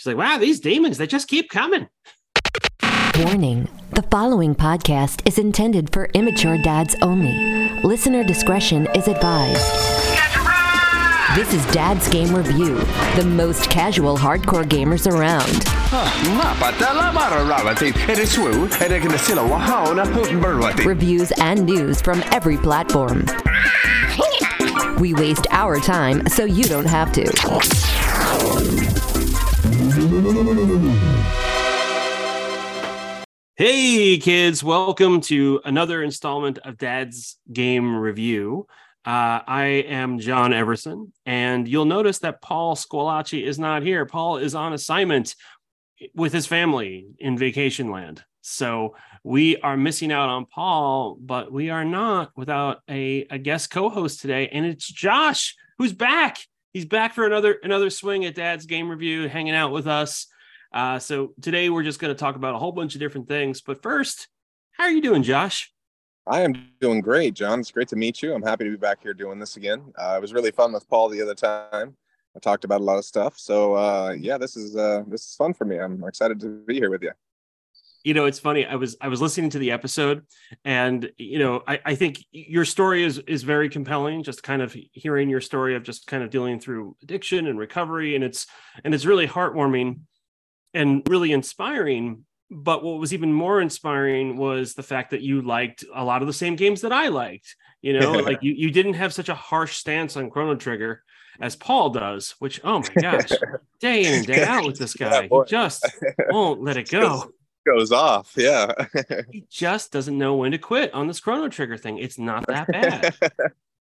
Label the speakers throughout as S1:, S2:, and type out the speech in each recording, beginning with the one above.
S1: She's like, wow, these demons, they just keep coming.
S2: Warning the following podcast is intended for immature dads only. Listener discretion is advised. This is Dad's Game Review, the most casual hardcore gamers around. Reviews and news from every platform. We waste our time so you don't have to.
S1: Hey, kids, welcome to another installment of Dad's Game Review. Uh, I am John Everson, and you'll notice that Paul Squalacci is not here. Paul is on assignment with his family in vacation land. So we are missing out on Paul, but we are not without a, a guest co-host today, and it's Josh who's back. He's back for another another swing at Dad's Game Review, hanging out with us. Uh, so today we're just going to talk about a whole bunch of different things. But first, how are you doing, Josh?
S3: I am doing great, John. It's great to meet you. I'm happy to be back here doing this again. Uh, it was really fun with Paul the other time. I talked about a lot of stuff. So uh, yeah, this is uh, this is fun for me. I'm excited to be here with you.
S1: You know, it's funny. I was I was listening to the episode, and you know, I, I think your story is is very compelling. Just kind of hearing your story of just kind of dealing through addiction and recovery, and it's and it's really heartwarming and really inspiring. But what was even more inspiring was the fact that you liked a lot of the same games that I liked. You know, like you, you didn't have such a harsh stance on Chrono Trigger as Paul does, which, oh my gosh, day in and day out with this guy. He just won't let it go.
S3: Goes off. Yeah.
S1: he just doesn't know when to quit on this Chrono Trigger thing. It's not that bad.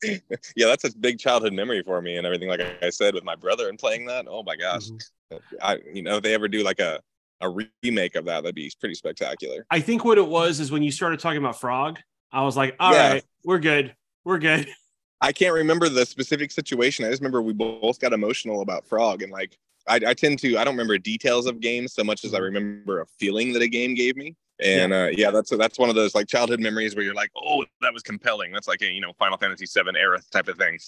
S3: yeah, that's a big childhood memory for me and everything. Like I said, with my brother and playing that. Oh my gosh. Mm-hmm. I, you know, if they ever do like a, a remake of that, that'd be pretty spectacular.
S1: I think what it was is when you started talking about Frog, I was like, all yeah. right, we're good. We're good.
S3: I can't remember the specific situation. I just remember we both got emotional about Frog, and like I, I tend to I don't remember details of games so much as I mm-hmm. remember a feeling that a game gave me. And yeah, uh, yeah that's that's one of those like childhood memories where you're like, oh, that was compelling. That's like a you know Final Fantasy VII era type of thing.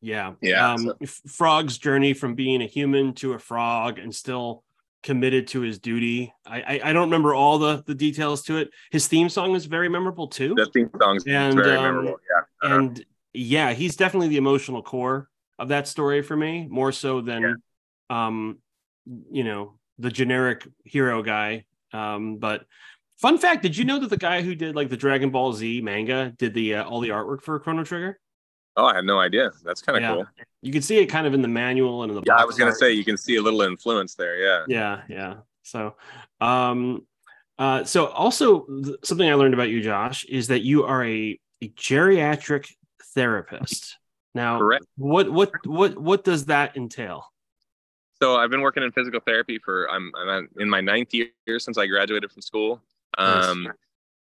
S1: Yeah,
S3: yeah.
S1: Um, so. Frog's journey from being a human to a frog and still committed to his duty. I, I, I don't remember all the the details to it. His theme song is very memorable too.
S3: The theme song is very um, memorable. Yeah,
S1: uh-huh. and yeah, he's definitely the emotional core of that story for me, more so than yeah. Um, you know, the generic hero guy. Um, but fun fact, did you know that the guy who did like the Dragon Ball Z manga did the uh, all the artwork for Chrono Trigger?
S3: Oh, I had no idea. That's kind of
S1: yeah.
S3: cool.
S1: You can see it kind of in the manual and in the
S3: Yeah, I was gonna art. say you can see a little influence there. Yeah.
S1: Yeah, yeah. So um uh so also th- something I learned about you, Josh, is that you are a, a geriatric therapist. Now, Correct. what what what what does that entail?
S3: So I've been working in physical therapy for I'm I'm in my ninth year since I graduated from school. Um, nice.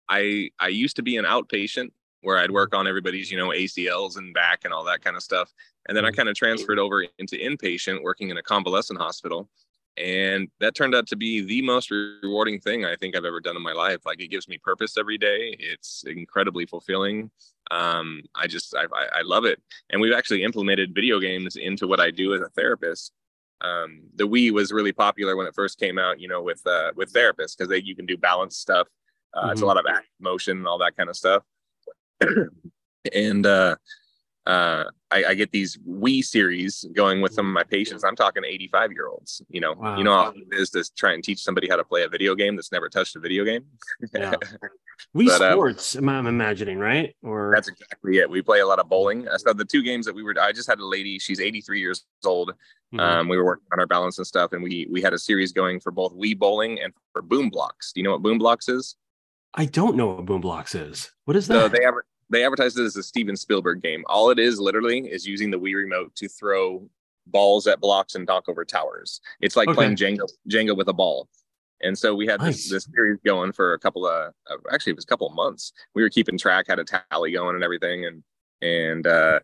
S3: I I used to be an outpatient where I'd work on everybody's you know ACLs and back and all that kind of stuff, and then I mm-hmm. kind of transferred over into inpatient, working in a convalescent hospital. And that turned out to be the most rewarding thing i think i've ever done in my life. Like it gives me purpose every day. It's incredibly fulfilling. Um, i just I, I love it. And we've actually implemented video games into what i do as a therapist um, the wii was really popular when it first came out you know with uh, with therapists because you can do balance stuff uh, mm-hmm. it's a mm-hmm. lot of motion and all that kind of stuff and uh, uh, I, I, get these Wii series going with some of my patients. I'm talking 85 year olds. You know, wow. you know how it is to try and teach somebody how to play a video game that's never touched a video game.
S1: yeah. Wii but, uh, Sports, uh, I'm imagining, right? Or
S3: that's exactly it. We play a lot of bowling. So the two games that we were, I just had a lady. She's 83 years old. Mm-hmm. Um, we were working on our balance and stuff, and we we had a series going for both Wii bowling and for Boom Blox. Do you know what Boom Blox is?
S1: I don't know what Boom Blox is. What is that? So
S3: they have they advertised it as a Steven Spielberg game. All it is literally is using the Wii remote to throw balls at blocks and knock over towers. It's like okay. playing Jenga Jenga with a ball. And so we had nice. this, this series going for a couple of, actually it was a couple of months. We were keeping track, had a tally going and everything. And and uh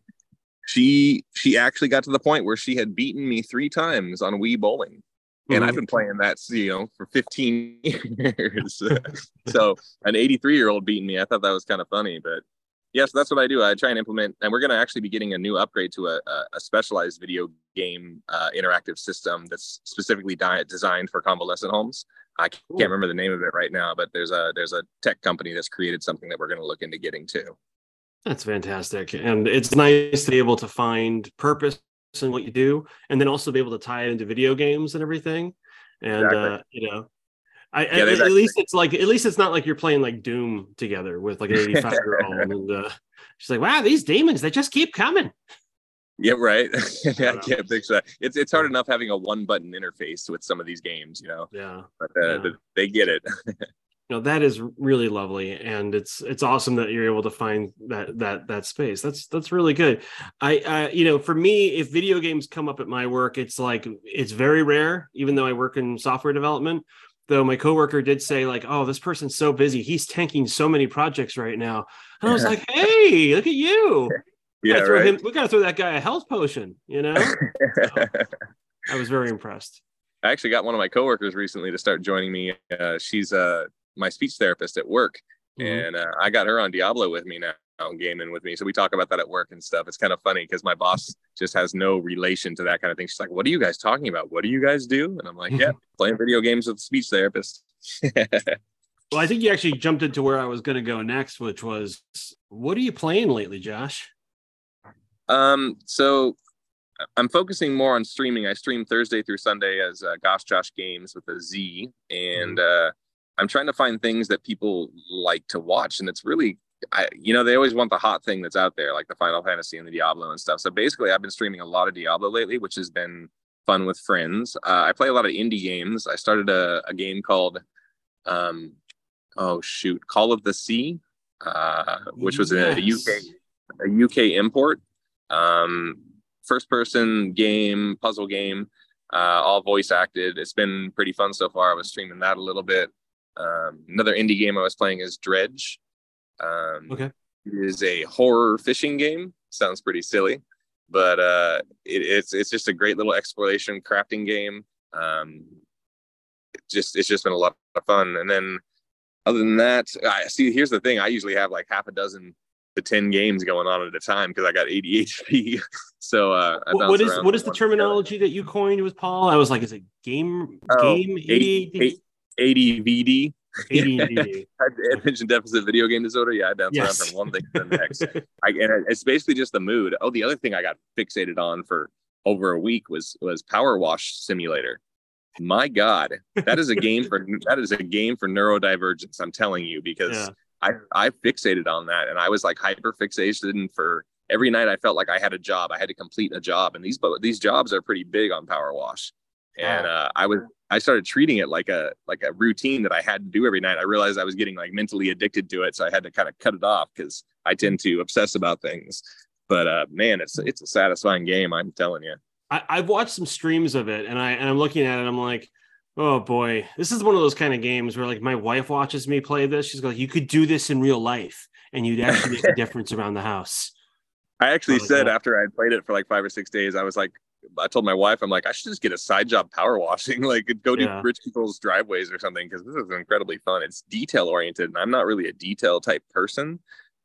S3: she she actually got to the point where she had beaten me three times on Wii bowling. And mm-hmm. I've been playing that, you know, for 15 years. so an 83 year old beating me, I thought that was kind of funny, but yeah, so that's what I do. I try and implement, and we're going to actually be getting a new upgrade to a, a, specialized video game uh, interactive system that's specifically di- designed for convalescent homes. I can't Ooh. remember the name of it right now, but there's a there's a tech company that's created something that we're going to look into getting too.
S1: That's fantastic, and it's nice to be able to find purpose in what you do, and then also be able to tie it into video games and everything. And uh, exactly. uh, you know, I, yeah, at, at least it's like at least it's not like you're playing like Doom together with like an 85 year old and uh, she's like, wow, these demons they just keep coming.
S3: Yeah, right. yeah, I can't picture that. It's it's hard enough having a one button interface with some of these games, you know.
S1: Yeah,
S3: but uh, yeah. they get it.
S1: you know that is really lovely, and it's it's awesome that you're able to find that that that space. That's that's really good. I uh, you know for me, if video games come up at my work, it's like it's very rare, even though I work in software development though my coworker did say like oh this person's so busy. He's tanking so many projects right now. And i was like hey look at you. Yeah we right. him, we gotta throw that guy a health potion you know? So, i was very impressed.
S3: I actually got one of my coworkers recently to start joining me. Uh, she's uh, my speech therapist at work. Mm-hmm. and uh, i got her on diablo with me now gaming with me. So we talk about that at work and stuff. It's kind of funny because my boss just has no relation to that kind of thing. She's like, What are you guys talking about? What do you guys do? And I'm like, Yeah, playing video games with speech therapist.
S1: well, I think you actually jumped into where I was going to go next, which was what are you playing lately, Josh?
S3: Um, so I'm focusing more on streaming. I stream Thursday through Sunday as uh, Gosh Josh Games with a Z, and mm-hmm. uh, I'm trying to find things that people like to watch, and it's really I, you know, they always want the hot thing that's out there, like the Final Fantasy and the Diablo and stuff. So basically, I've been streaming a lot of Diablo lately, which has been fun with friends. Uh, I play a lot of indie games. I started a, a game called, um, oh shoot, Call of the Sea, uh, which was yes. a UK a UK import, um, first person game, puzzle game, uh, all voice acted. It's been pretty fun so far. I was streaming that a little bit. Um, another indie game I was playing is Dredge, um, okay. It is a horror fishing game. Sounds pretty silly, but uh, it, it's it's just a great little exploration crafting game. Um, it just it's just been a lot of fun. And then other than that, I see. Here's the thing: I usually have like half a dozen to 10 games going on at a time because I got ADHD. so uh,
S1: what is what is the terminology that you coined with Paul? I was like, is it game oh, game ADHD?
S3: ADVD. ADD. attention deficit video game disorder. Yeah, I bounce yes. around from one thing to the next. I, and it's basically just the mood. Oh, the other thing I got fixated on for over a week was was Power Wash Simulator. My God, that is a game for that is a game for neurodivergence. I'm telling you because yeah. I I fixated on that and I was like hyper fixated for every night. I felt like I had a job. I had to complete a job, and these but these jobs are pretty big on Power Wash. And uh, I was I started treating it like a like a routine that I had to do every night. I realized I was getting like mentally addicted to it, so I had to kind of cut it off because I tend to obsess about things. But uh, man, it's it's a satisfying game. I'm telling you.
S1: I, I've watched some streams of it, and I and I'm looking at it. I'm like, oh boy, this is one of those kind of games where like my wife watches me play this. She's like, you could do this in real life, and you'd actually make a difference around the house.
S3: I actually said after I played it for like five or six days, I was like, I told my wife, I'm like, I should just get a side job power washing, like go do yeah. rich people's driveways or something, because this is incredibly fun. It's detail oriented, and I'm not really a detail type person,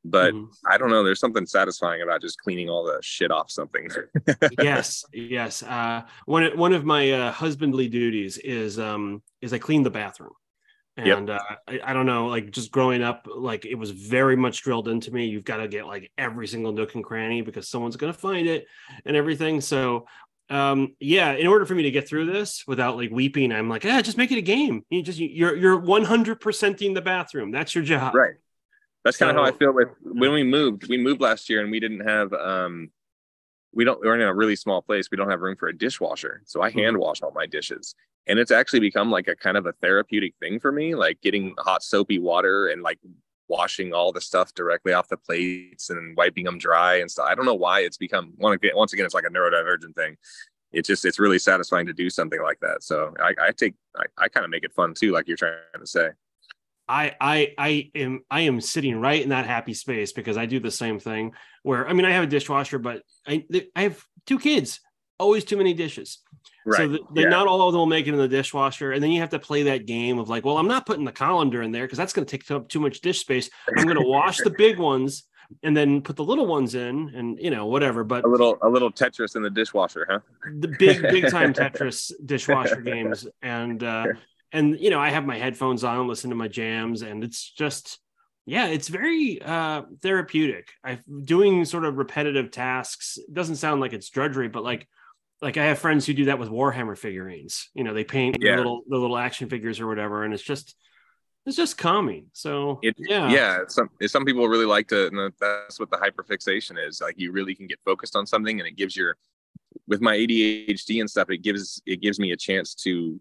S3: but mm-hmm. I don't know. There's something satisfying about just cleaning all the shit off something.
S1: yes, yes. Uh, one one of my uh, husbandly duties is um is I clean the bathroom. And yep. uh, I, I, don't know, like just growing up, like it was very much drilled into me. You've got to get like every single nook and cranny because someone's going to find it and everything. So um yeah in order for me to get through this without like weeping i'm like yeah just make it a game. You just you're you're 100%ing the bathroom. That's your job.
S3: Right. That's kind of how i feel with when we moved we moved last year and we didn't have um we don't we're in a really small place. We don't have room for a dishwasher. So i hand mm-hmm. wash all my dishes. And it's actually become like a kind of a therapeutic thing for me like getting hot soapy water and like washing all the stuff directly off the plates and wiping them dry and stuff. I don't know why it's become. Once again, it's like a neurodivergent thing. It's just it's really satisfying to do something like that. So I, I take I, I kind of make it fun too, like you're trying to say.
S1: I I I am I am sitting right in that happy space because I do the same thing. Where I mean I have a dishwasher, but I I have two kids, always too many dishes. Right. So the, yeah. not all of them will make it in the dishwasher, and then you have to play that game of like, well, I'm not putting the colander in there because that's going to take up too much dish space. I'm going to wash the big ones, and then put the little ones in, and you know whatever. But
S3: a little a little Tetris in the dishwasher, huh?
S1: The big big time Tetris dishwasher games, and uh, and you know I have my headphones on, listen to my jams, and it's just yeah, it's very uh, therapeutic. I doing sort of repetitive tasks. It doesn't sound like it's drudgery, but like like I have friends who do that with Warhammer figurines. You know, they paint yeah. the little the little action figures or whatever, and it's just it's just calming. So
S3: it, yeah, yeah. Some some people really like to. And that's what the hyperfixation is. Like you really can get focused on something, and it gives your with my ADHD and stuff. It gives it gives me a chance to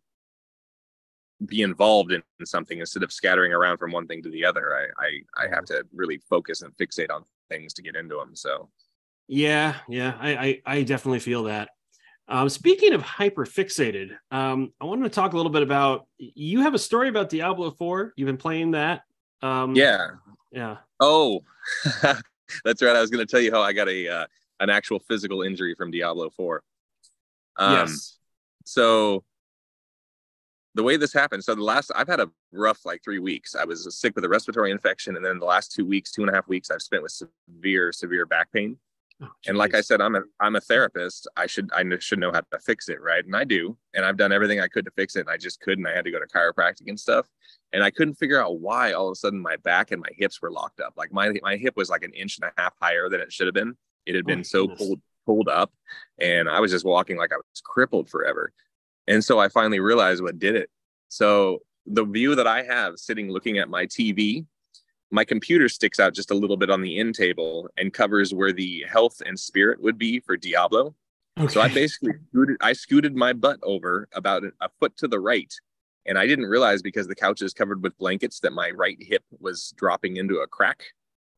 S3: be involved in something instead of scattering around from one thing to the other. I I, I have to really focus and fixate on things to get into them. So
S1: yeah, yeah, I I, I definitely feel that. Um, speaking of hyper fixated, um, I wanted to talk a little bit about you have a story about Diablo 4. You've been playing that.
S3: Um, yeah.
S1: Yeah.
S3: Oh, that's right. I was going to tell you how I got a uh, an actual physical injury from Diablo 4. Um, yes. So the way this happened, so the last I've had a rough like three weeks. I was sick with a respiratory infection, and then the last two weeks, two and a half weeks, I've spent with severe, severe back pain. Oh, and like I said, I'm a I'm a therapist. I should I should know how to fix it, right? And I do, and I've done everything I could to fix it, and I just couldn't. I had to go to chiropractic and stuff, and I couldn't figure out why all of a sudden my back and my hips were locked up. Like my my hip was like an inch and a half higher than it should have been. It had oh, been oh, so goodness. pulled pulled up, and I was just walking like I was crippled forever. And so I finally realized what did it. So the view that I have sitting looking at my TV my computer sticks out just a little bit on the end table and covers where the health and spirit would be for Diablo. Okay. So I basically scooted, I scooted my butt over about a foot to the right. And I didn't realize because the couch is covered with blankets that my right hip was dropping into a crack.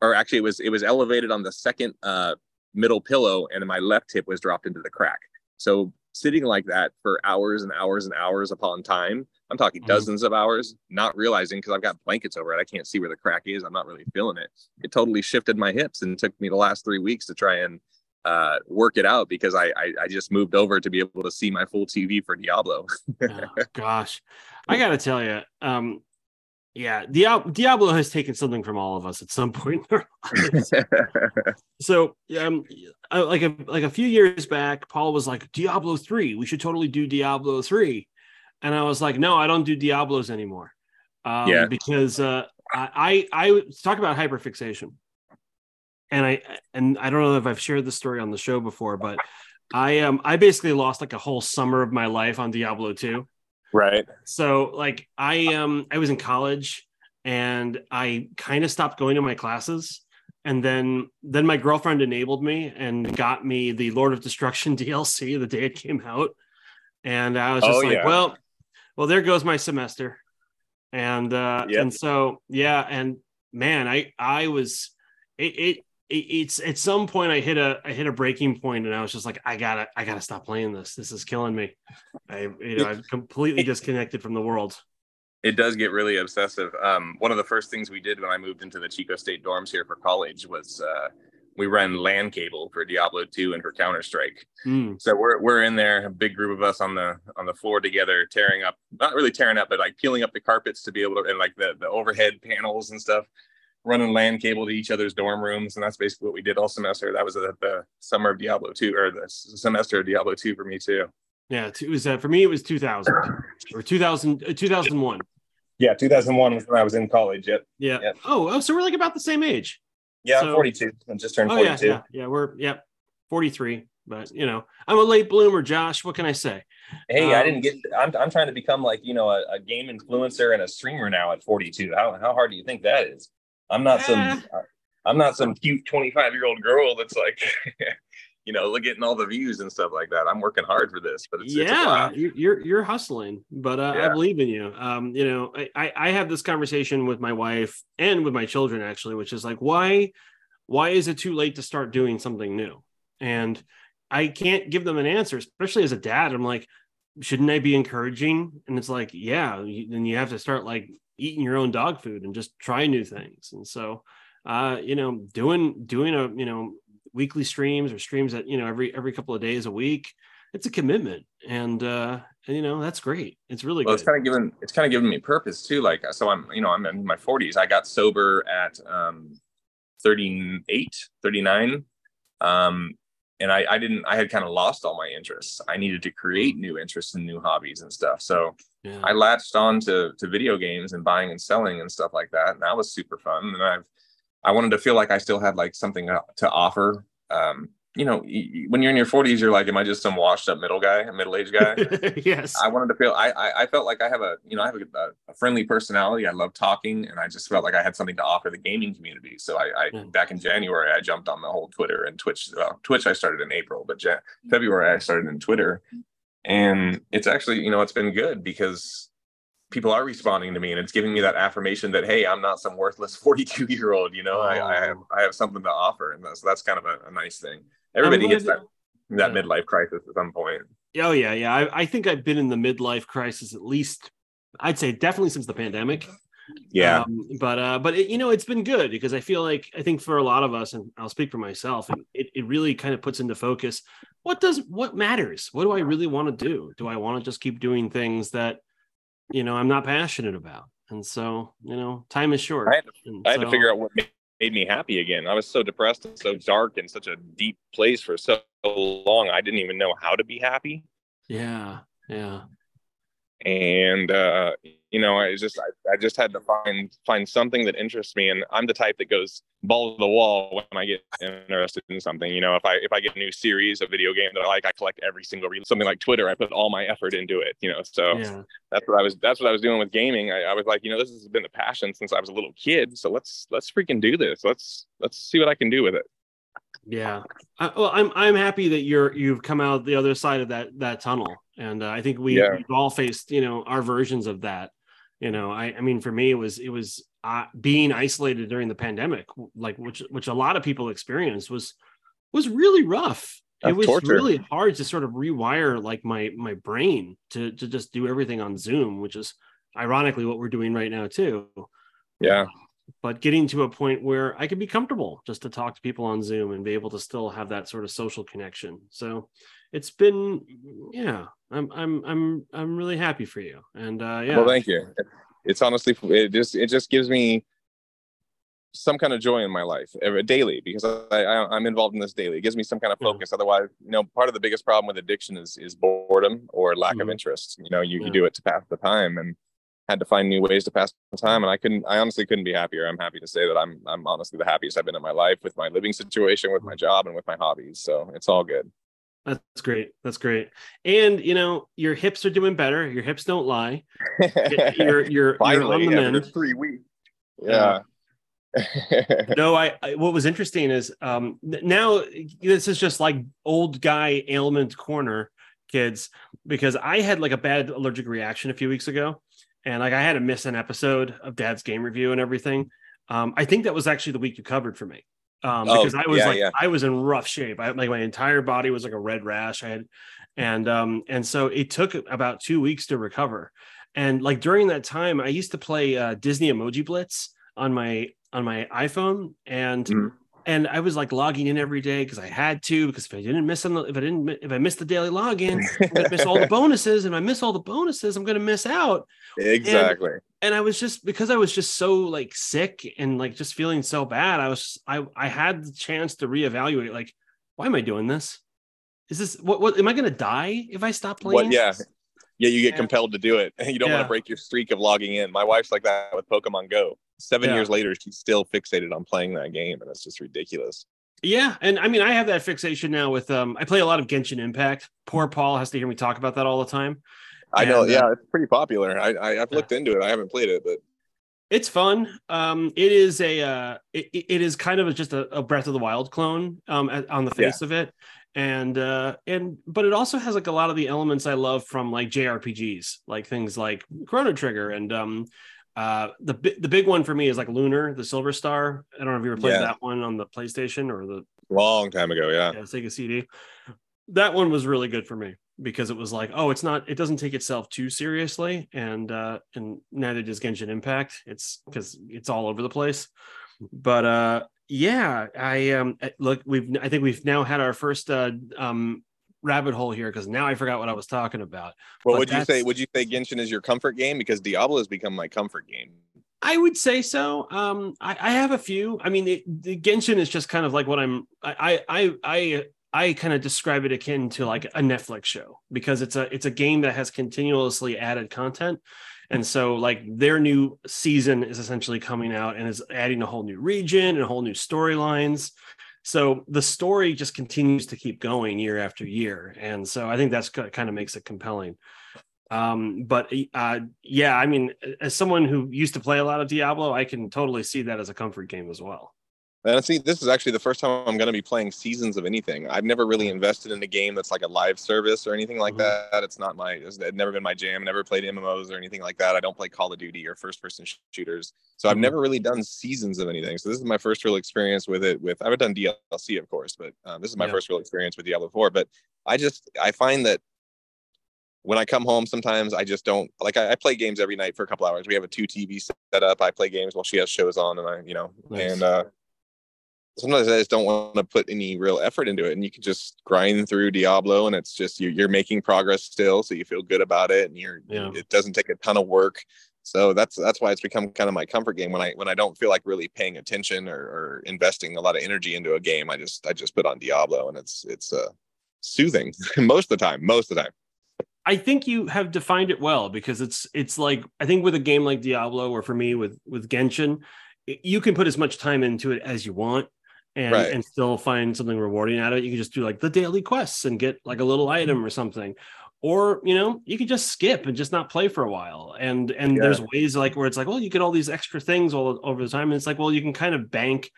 S3: Or actually it was it was elevated on the second uh, middle pillow and my left hip was dropped into the crack. So sitting like that for hours and hours and hours upon time I'm talking mm-hmm. dozens of hours, not realizing because I've got blankets over it. I can't see where the crack is. I'm not really feeling it. It totally shifted my hips and took me the last three weeks to try and uh, work it out because I, I, I just moved over to be able to see my full TV for Diablo.
S1: oh, gosh, I gotta tell you, um, yeah, Diablo has taken something from all of us at some point in our lives. so, um, like a like a few years back, Paul was like, "Diablo three, we should totally do Diablo 3 and I was like, no, I don't do Diablos anymore. Um, yeah. Because uh, I, I I talk about hyperfixation, and I and I don't know if I've shared this story on the show before, but I um I basically lost like a whole summer of my life on Diablo 2.
S3: Right.
S1: So like I um I was in college and I kind of stopped going to my classes and then then my girlfriend enabled me and got me the Lord of Destruction DLC the day it came out and I was just oh, like yeah. well well, there goes my semester. And uh yep. and so yeah, and man, I I was it, it it's at some point I hit a I hit a breaking point and I was just like I gotta I gotta stop playing this. This is killing me. I you know I'm completely disconnected from the world.
S3: It does get really obsessive. Um, one of the first things we did when I moved into the Chico State dorms here for college was uh, we ran LAN cable for Diablo 2 and for Counter Strike. Mm. So we're we're in there, a big group of us on the on the floor together, tearing up, not really tearing up, but like peeling up the carpets to be able to and like the the overhead panels and stuff, running LAN cable to each other's dorm rooms, and that's basically what we did all semester. That was the, the summer of Diablo 2 or the semester of Diablo 2 for me too.
S1: Yeah, it was uh, for me. It was 2000 or 2000 uh, 2001.
S3: Yeah, 2001 was when I was in college. Yep.
S1: Yeah. Yep. Oh, oh, so we're like about the same age.
S3: Yeah, so, I'm 42. I just turned 42.
S1: Oh, yeah, yeah, yeah, we're yep, 43. But you know, I'm a late bloomer, Josh. What can I say?
S3: Hey, um, I didn't get. I'm, I'm trying to become like you know a, a, game influencer and a streamer now at 42. How how hard do you think that is? I'm not some. Eh. I'm not some cute 25 year old girl that's like you know, look getting all the views and stuff like that. I'm working hard for this, but it's,
S1: yeah, it's you're you're hustling, but uh, yeah. I believe in you. Um, you know, I I have this conversation with my wife and with my children actually, which is like, why why is it too late to start doing something new? And I can't give them an answer, especially as a dad. I'm like, shouldn't I be encouraging? And it's like, yeah, then you have to start like eating your own dog food and just try new things. And so, uh, you know, doing doing a you know weekly streams or streams that you know every every couple of days a week it's a commitment and uh and you know that's great it's really
S3: well
S1: good.
S3: it's kind of given it's kind of given me purpose too like so i'm you know i'm in my 40s i got sober at um 38, 39. Um, and I, I didn't, I had kind of lost all my interests. I needed to create new interests and new hobbies and stuff. So yeah. I latched on to, to video games and buying and selling and stuff like that. And that was super fun. And I've, I wanted to feel like I still had like something to offer. Um, you know, when you're in your 40s, you're like, am I just some washed up middle guy, a middle aged guy?
S1: yes.
S3: I wanted to feel. I, I, I felt like I have a you know I have a, a, friendly personality. I love talking, and I just felt like I had something to offer the gaming community. So I, I mm. back in January, I jumped on the whole Twitter and Twitch. Well, Twitch I started in April, but Jan- February I started in Twitter, and it's actually you know it's been good because people are responding to me and it's giving me that affirmation that hey i'm not some worthless 42 year old you know? Oh. I, I, have oh. i have something to offer. And that's that's kind of a, a nice thing. Everybody gets that that yeah. midlife crisis at some point.
S1: Oh yeah yeah. I, I think i've been in the midlife crisis at least i'd say definitely since the pandemic.
S3: Yeah. Um,
S1: but uh but it, you know it's been good because i feel like i think for a lot of us and i'll speak for myself it, it really kind of puts into focus what does what matters? What do i really want to do? Do i want to just keep doing things that you know i'm not passionate about? And so you know time is short.
S3: I had to, I had so, to figure out what made me happy again. I was so depressed and so dark in such a deep place for so long i didn't even know how to be happy.
S1: Yeah yeah
S3: and uh, you know i just I, I, just had to find find something that interests me. And i'm the type that goes ball to the wall when i get interested in something. You know if i if i get a new series a video game that i like i collect every single something like twitter i put all my effort into it you know? So yeah. that's what i was that's what i was doing with gaming. I, I was like you know this has been a passion since i was a little kid. So let's let's freaking do this. Let's let's see what i can do with it
S1: yeah I, well i'm i'm happy that you're you've come out the other side of that that tunnel and uh, I think we, yeah. we've all faced you know our versions of that. You know, I I mean for me it was it was uh, being isolated during the pandemic, like which which a lot of people experienced was was really rough. That's it was torture. really hard to sort of rewire like my my brain to to just do everything on Zoom, which is ironically what we're doing right now too.
S3: Yeah.
S1: But getting to a point where I could be comfortable just to talk to people on Zoom and be able to still have that sort of social connection. So it's been yeah i'm i'm i'm i'm really happy for you and uh yeah
S3: well thank you it's honestly it just it just gives me some kind of joy in my life every, daily because I, I am involved in this daily it gives me some kind of focus yeah. otherwise you know part of the biggest problem with addiction is is boredom or lack mm-hmm. of interest you know you, yeah. you do it to pass the time and had to find new ways to pass time and i couldn't i honestly couldn't be happier i'm happy to say that i'm i'm honestly the happiest i've been in my life with my living situation with my job and with my hobbies so it's all good
S1: that's great. That's great. And you know, your hips are doing better. Your hips don't lie. You're you're, Finally, you're on the mend.
S3: Three weeks. Yeah.
S1: no, I, I, what was interesting is um now this is just like old guy ailment corner kids because I had like a bad allergic reaction a few weeks ago and like I had to miss an episode of dad's game review and everything. Um, I think that was actually the week you covered for me um, oh, because I was yeah, like yeah. I was in rough shape. I like my entire body was like a red rash. I had, and um, and so it took about two weeks to recover. And like during that time, I used to play uh, Disney Emoji Blitz on my on my iPhone, and mm and I was like logging in every day because I had to because if I didn't miss them, if I didn't if I missed the daily login, I'm gonna miss all the bonuses, and if I miss all the bonuses, I'm gonna miss out.
S3: Exactly.
S1: And, and I was just because I was just so like sick and like just feeling so bad. I was I I had the chance to reevaluate like why am I doing this? Is this what what am I gonna die if I stop playing?
S3: What, yeah. Yeah, you get compelled to do it. And you don't yeah. want to break your streak of logging in. My wife's like that with Pokemon Go. Seven yeah. years later, she's still fixated on playing that game, and it's just ridiculous.
S1: Yeah, and I mean, I have that fixation now with um. I play a lot of Genshin Impact. Poor Paul has to hear me talk about that all the time.
S3: I know. Yeah, uh, it's pretty popular. I, I have looked into it. I haven't played it, but
S1: it's fun. Um, it is a uh, it, it is kind of just a, a Breath of the Wild clone um on the face yeah. of it, and uh and but it also has like a lot of the elements I love from like JRPGs, like things like Chrono Trigger and um uh the the big one for me is like Lunar, the Silver Star. I don't know if you ever played yeah. that one on the PlayStation or the
S3: long time ago. Yeah,
S1: yeah Sega CD. That one was really good for me because it was like, oh, it's not, it doesn't take itself too seriously, and uh, and neither does Genshin Impact. It's because it's all over the place. But uh, yeah, I um look, we've I think we've now had our first uh um rabbit hole here because now I forgot what I was talking about.
S3: Well, would you say would you say Genshin is your comfort game because Diablo has become my comfort game?
S1: I would say so. Um, I, I have a few. I mean, it, the Genshin is just kind of like what I'm. I I I I kind of describe it akin to like a Netflix show because it's a it's a game that has continuously added content. And so like their new season is essentially coming out and is adding a whole new region and a whole new storylines. So the story just continues to keep going year after year. And so I think that's kind of makes it compelling. Um, but uh, yeah, I mean, as someone who used to play a lot of Diablo, I can totally see that as a comfort game as well.
S3: And see, this is actually the first time I'm going to be playing seasons of anything. I've never really invested in a game that's like a live service or anything like mm-hmm. that. It's not my, it's never been my jam. Never played MMOs or anything like that. I don't play Call of Duty or first person shooters. So mm-hmm. I've never really done seasons of anything. So this is my first real experience with it. With I've done DLC, of course, but um, this is my yeah. first real experience with Diablo 4. But I just, I find that when I come home, sometimes I just don't like. I, I, play games every night for a couple hours. We have a two TV set up. I play games while she has shows on, and I, you know, nice. and uh, sometimes I just don't want to put any real effort into it. And you can just grind through Diablo, and it's just you're, you're making progress still, so you feel good about it, and you're yeah. it doesn't take a ton of work. So that's that's why it's become kind of my comfort game when I when I don't feel like really paying attention or, or investing a lot of energy into a game. I just I just put on Diablo, and it's it's uh, soothing most of the time. Most of the time.
S1: I think you have defined it well because it's it's like I think with a game like Diablo or for me with with Genshin, you can put as much time into it as you want and right. and still find something rewarding out of it. You can just do like the daily quests and get like a little mm-hmm. item or something. Or you know you could just skip and just not play for a while, and and yeah. there's ways like where it's like, well, you get all these extra things all over the time, and it's like, well, you can kind of bank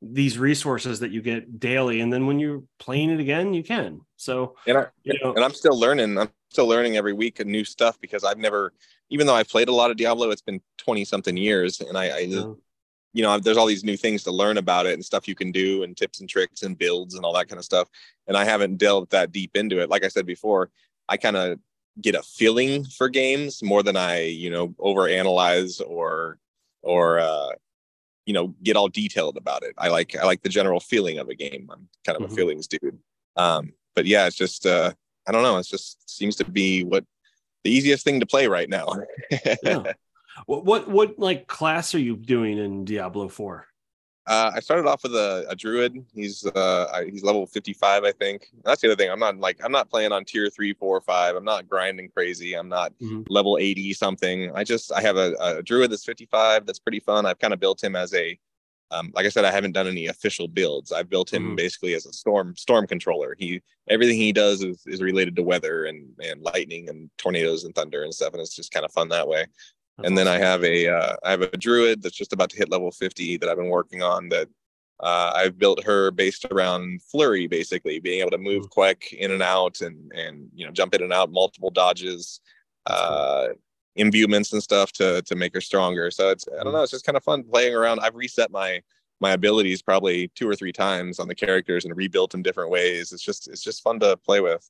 S1: these resources that you get daily, and then when you're playing it again, you can. So
S3: and I you know, and I'm still learning. I'm still learning every week a new stuff because I've never, even though I've played a lot of Diablo, it's been 20 something years, and I, I yeah you know there's all these new things to learn about it and stuff you can do and tips and tricks and builds and all that kind of stuff. And i haven't delved that deep into it. Like i said before i kind of get a feeling for games more than i you know over analyze or or uh you know get all detailed about it. I like i like the general feeling of a game. I'm kind of mm-hmm. a feelings dude. Um but yeah it's just uh i don't know. It just seems to be what the easiest thing to play right now.
S1: Yeah. What what what like class are you doing in Diablo Four?
S3: Uh, I started off with a, a druid. He's uh, he's level 55, I think. That's the other thing. I'm not like I'm not playing on tier three, four, five. I'm not grinding crazy. I'm not mm-hmm. level 80 something. I just I have a, a druid that's 55. That's pretty fun. I've kind of built him as a um, like I said, I haven't done any official builds. I've built him mm-hmm. basically as a storm storm controller. He everything he does is, is related to weather and and lightning and tornadoes and thunder and stuff, and it's just kind of fun that way and then I have a uh, I have a druid that's just about to hit level 50 that I've been working on that uh, I've built her based around flurry, basically being able to move mm. quick in and out and and you know jump in and out, multiple dodges, uh, imbuements and stuff to to make her stronger. So it's I don't mm. know, it's just kind of fun playing around. I've reset my my abilities probably two or three times on the characters and rebuilt them different ways. It's just it's just fun to play with.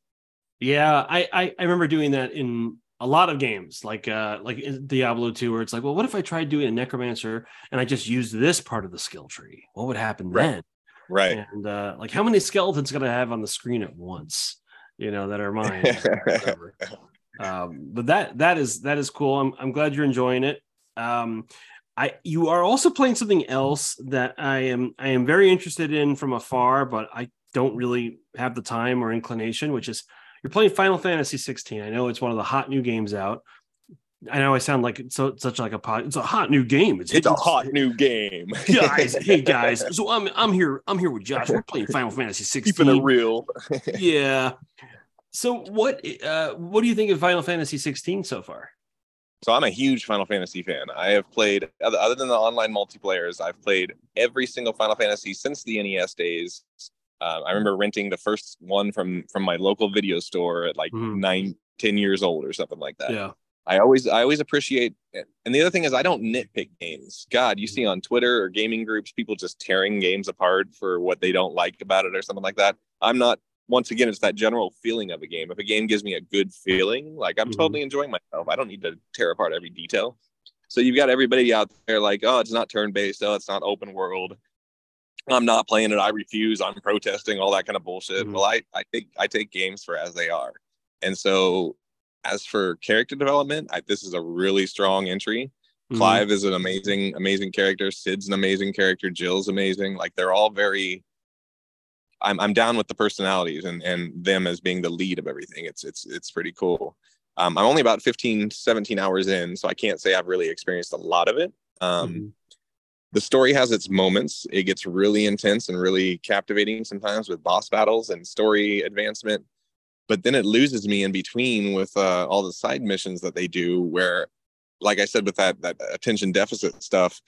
S1: Yeah, I I, I remember doing that in a lot of games like uh like Diablo 2 where it's like, well, what if I tried doing a necromancer and I just used this part of the skill tree? What would happen
S3: right.
S1: then?
S3: Right.
S1: And uh like how many skeletons gonna have on the screen at once, you know, that are mine. um, but that that is that is cool. I'm I'm glad you're enjoying it. Um I you are also playing something else that I am I am very interested in from afar, but I don't really have the time or inclination, which is you're playing Final Fantasy 16. I know it's one of the hot new games out. I know I sound like it's so such like a pod. It's a hot new game.
S3: It's, it's a hot new game,
S1: guys. hey guys, so I'm I'm here. I'm here with Josh. We're playing Final Fantasy 16.
S3: Keeping it real.
S1: yeah. So what uh, what do you think of Final Fantasy 16 so far?
S3: So I'm a huge Final Fantasy fan. I have played other, other than the online multiplayers, I've played every single Final Fantasy since the NES days. Uh, I remember renting the first one from from my local video store at like mm-hmm. nine, ten years old or something like that.
S1: Yeah.
S3: I always I always appreciate it. And the other thing is I don't nitpick games. God, you see on Twitter or gaming groups people just tearing games apart for what they don't like about it or something like that. I'm not once again it's that general feeling of a game. If a game gives me a good feeling, like I'm mm-hmm. totally enjoying myself. I don't need to tear apart every detail. So you've got everybody out there like, oh, it's not turn based, oh, it's not open world. I'm not playing it. I refuse. I'm protesting all that kind of bullshit. Mm-hmm. Well, I, I take I take games for as they are. And so as for character development, I, this is a really strong entry. Mm-hmm. Clive is an amazing, amazing character. Cid's an amazing character. Jill's amazing. Like they're all very. I'm I'm down with the personalities and and them as being the lead of everything. It's it's it's pretty cool. Um, I'm only about 15, 17 hours in, so I can't say I've really experienced a lot of it. Um, mm-hmm. The story has its moments. It gets really intense and really captivating sometimes with boss battles and story advancement. But then it loses me in between with uh, all the side missions that they do, where like I said, with that that attention deficit stuff,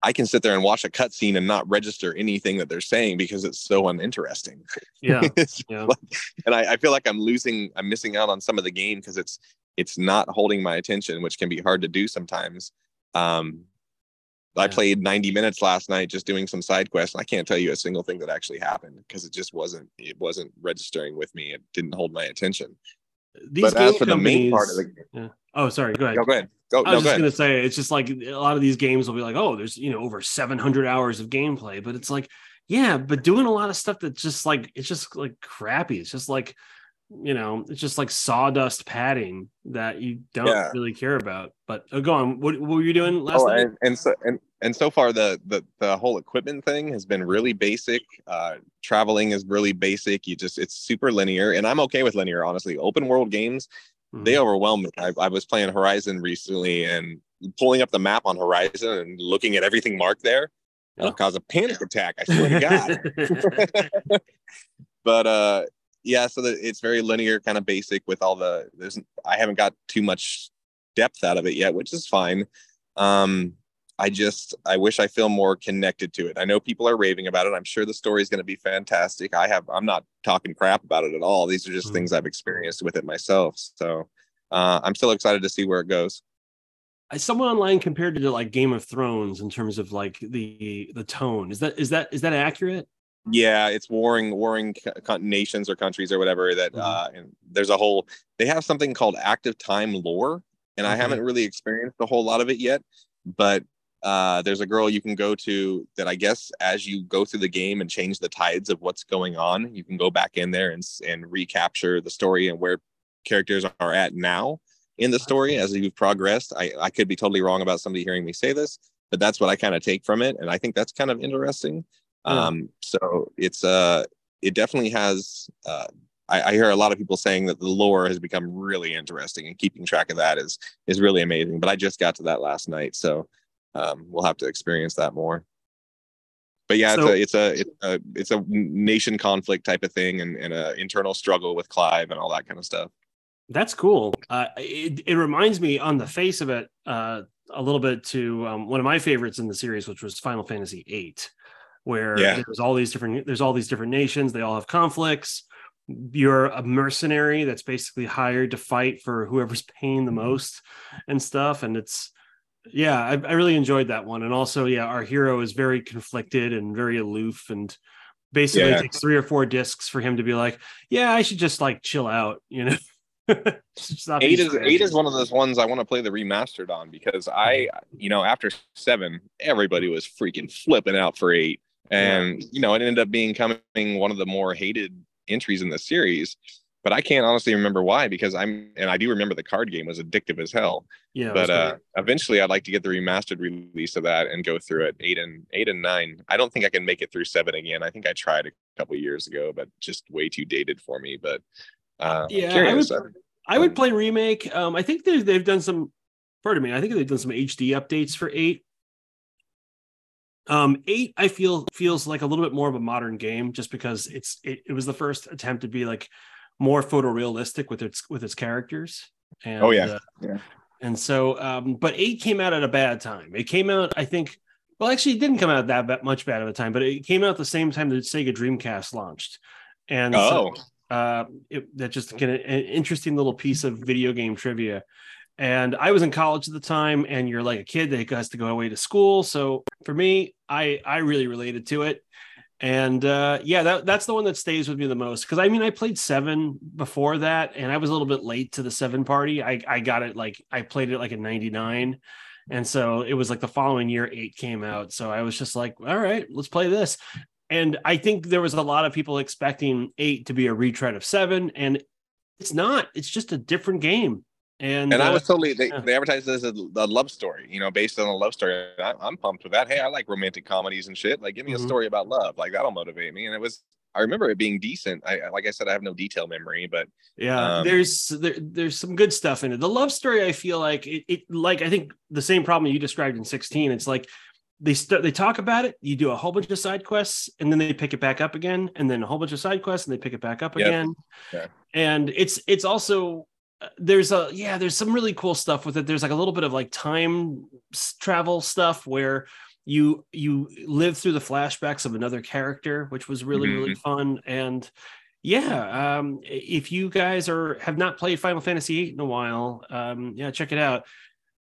S3: I can sit there and watch a cutscene and not register anything that they're saying because it's so uninteresting.
S1: Yeah. yeah.
S3: Like, and I, I, feel like I'm losing, I'm missing out on some of the game because it's it's not holding my attention, which can be hard to do sometimes. Um, I played 90 minutes last night just doing some side quests. And I can't tell you a single thing that actually happened because it just wasn't it wasn't registering with me. It didn't hold my attention.
S1: These but as for the main part of the game, yeah. oh, sorry, go ahead.
S3: No, go ahead. Go,
S1: I was no, just gonna say it's just like a lot of these games will be like, oh, there's you know over 700 hours of gameplay, but it's like, yeah, but doing a lot of stuff that's just like it's just like crappy. It's just like you know, it's just like sawdust padding that you don't yeah. really care about. But oh, go on. What, what were you doing last oh, night?
S3: And, and so and and so far the the the whole equipment thing has been really basic. Uh, traveling is really basic. You just it's super linear, and I'm okay with linear. Honestly, open world games mm-hmm. they overwhelm me. I, I was playing Horizon recently and pulling up the map on Horizon and looking at everything marked there. It'll cause a panic attack. I swear to God. but uh, yeah, so the, it's very linear, kind of basic with all the. There's I haven't got too much depth out of it yet, which is fine. Um, I just I wish I feel more connected to it. I know people are raving about it. I'm sure the story is going to be fantastic. I have I'm not talking crap about it at all. These are just mm-hmm. things I've experienced with it myself. So uh, I'm still excited to see where it goes.
S1: Someone online compared it to like Game of Thrones in terms of like the the tone. Is that is that is that accurate?
S3: Yeah, it's warring warring nations or countries or whatever. That mm-hmm. uh, and there's a whole. They have something called active time lore, and mm-hmm. I haven't really experienced a whole lot of it yet. But uh, there's a girl you can go to that I guess as you go through the game and change the tides of what's going on, you can go back in there and and recapture the story and where characters are at now in the story as you've progressed. I, I could be totally wrong about somebody hearing me say this, but that's what I kind of take from it, and I think that's kind of interesting. Yeah. Um, so it's uh, it definitely has. Uh, I, I hear a lot of people saying that the lore has become really interesting, and keeping track of that is is really amazing. But I just got to that last night, so um, we'll have to experience that more. But yeah, so, it's, a, it's a it's a it's a nation conflict type of thing, and, and an internal struggle with Clive and all that kind of stuff.
S1: That's cool. Uh, it, it reminds me on the face of it uh, a little bit to um, one of my favorites in the series, which was Final Fantasy VIII, where yeah. there's all these different there's all these different nations. They all have conflicts. You're a mercenary that's basically hired to fight for whoever's paying the mm-hmm. most and stuff. And it's yeah, I, I really enjoyed that one. And also, yeah, our hero is very conflicted and very aloof and basically yeah. takes three or four discs for him to be like, yeah, I should just like chill out, you know.
S3: eight is eight is one of those ones I want to play the remastered on because I, mm-hmm. you know, after seven, everybody was freaking flipping out for eight, and yeah. you know, it ended up being coming one of the more hated entries in the series but I can't honestly remember why because I'm and I do remember the card game was addictive as hell. Yeah. But uh eventually I'd like to get the remastered release of that and go through it eight and eight and nine. I don't think I can make it through seven again. I think I tried a couple years ago, but just way too dated for me. But uh
S1: yeah, I would, I would play remake. Um I think they've they've done some pardon me, I think they've done some HD updates for eight. Um, eight, I feel feels like a little bit more of a modern game, just because it's it, it was the first attempt to be like more photorealistic with its with its characters.
S3: And, oh yeah, uh, yeah.
S1: And so, um, but eight came out at a bad time. It came out, I think. Well, actually, it didn't come out that much bad of a time, but it came out the same time that Sega Dreamcast launched. And oh. so, uh, it, that just kind of an interesting little piece of video game trivia. And I was in college at the time, and you're like a kid that has to go away to school. So for me, I I really related to it and uh, yeah, that, that's the one that stays with me the most. Because I mean, I played seven before that, and I was a little bit late to the seven party. I I got it like I played it like in '99, and so it was like the following year eight came out. So I was just like, all right, let's play this. And I think there was a lot of people expecting eight to be a retread of seven, and it's not. It's just a different game. And
S3: and I
S1: uh,
S3: was totally they,
S1: yeah.
S3: they advertised it as a, love story, you know, based on a love story. I, I'm pumped with that. Hey, I like romantic comedies and shit. Like, give me
S1: Mhm.
S3: a story about love. Like that'll motivate me. And it was. I remember it being decent. I I- like I said, I have no detail memory, but
S1: Yeah,
S3: Um,
S1: there's there, there's some good stuff in it. The love story, I feel like it, it like I think the same problem you described in 16. It's like they start they talk about it, you do a whole bunch of side quests, and then they pick it back up again, and then a whole bunch of side quests, and they pick it back up
S3: Yep.
S1: again.
S3: Yeah.
S1: And it's it's also there's a yeah there's some really cool stuff with it. There's like a little bit of like time travel stuff where you you live through the flashbacks of another character, which was really really fun. And yeah um if you guys are have not played final fantasy 8 in a while um yeah check it out.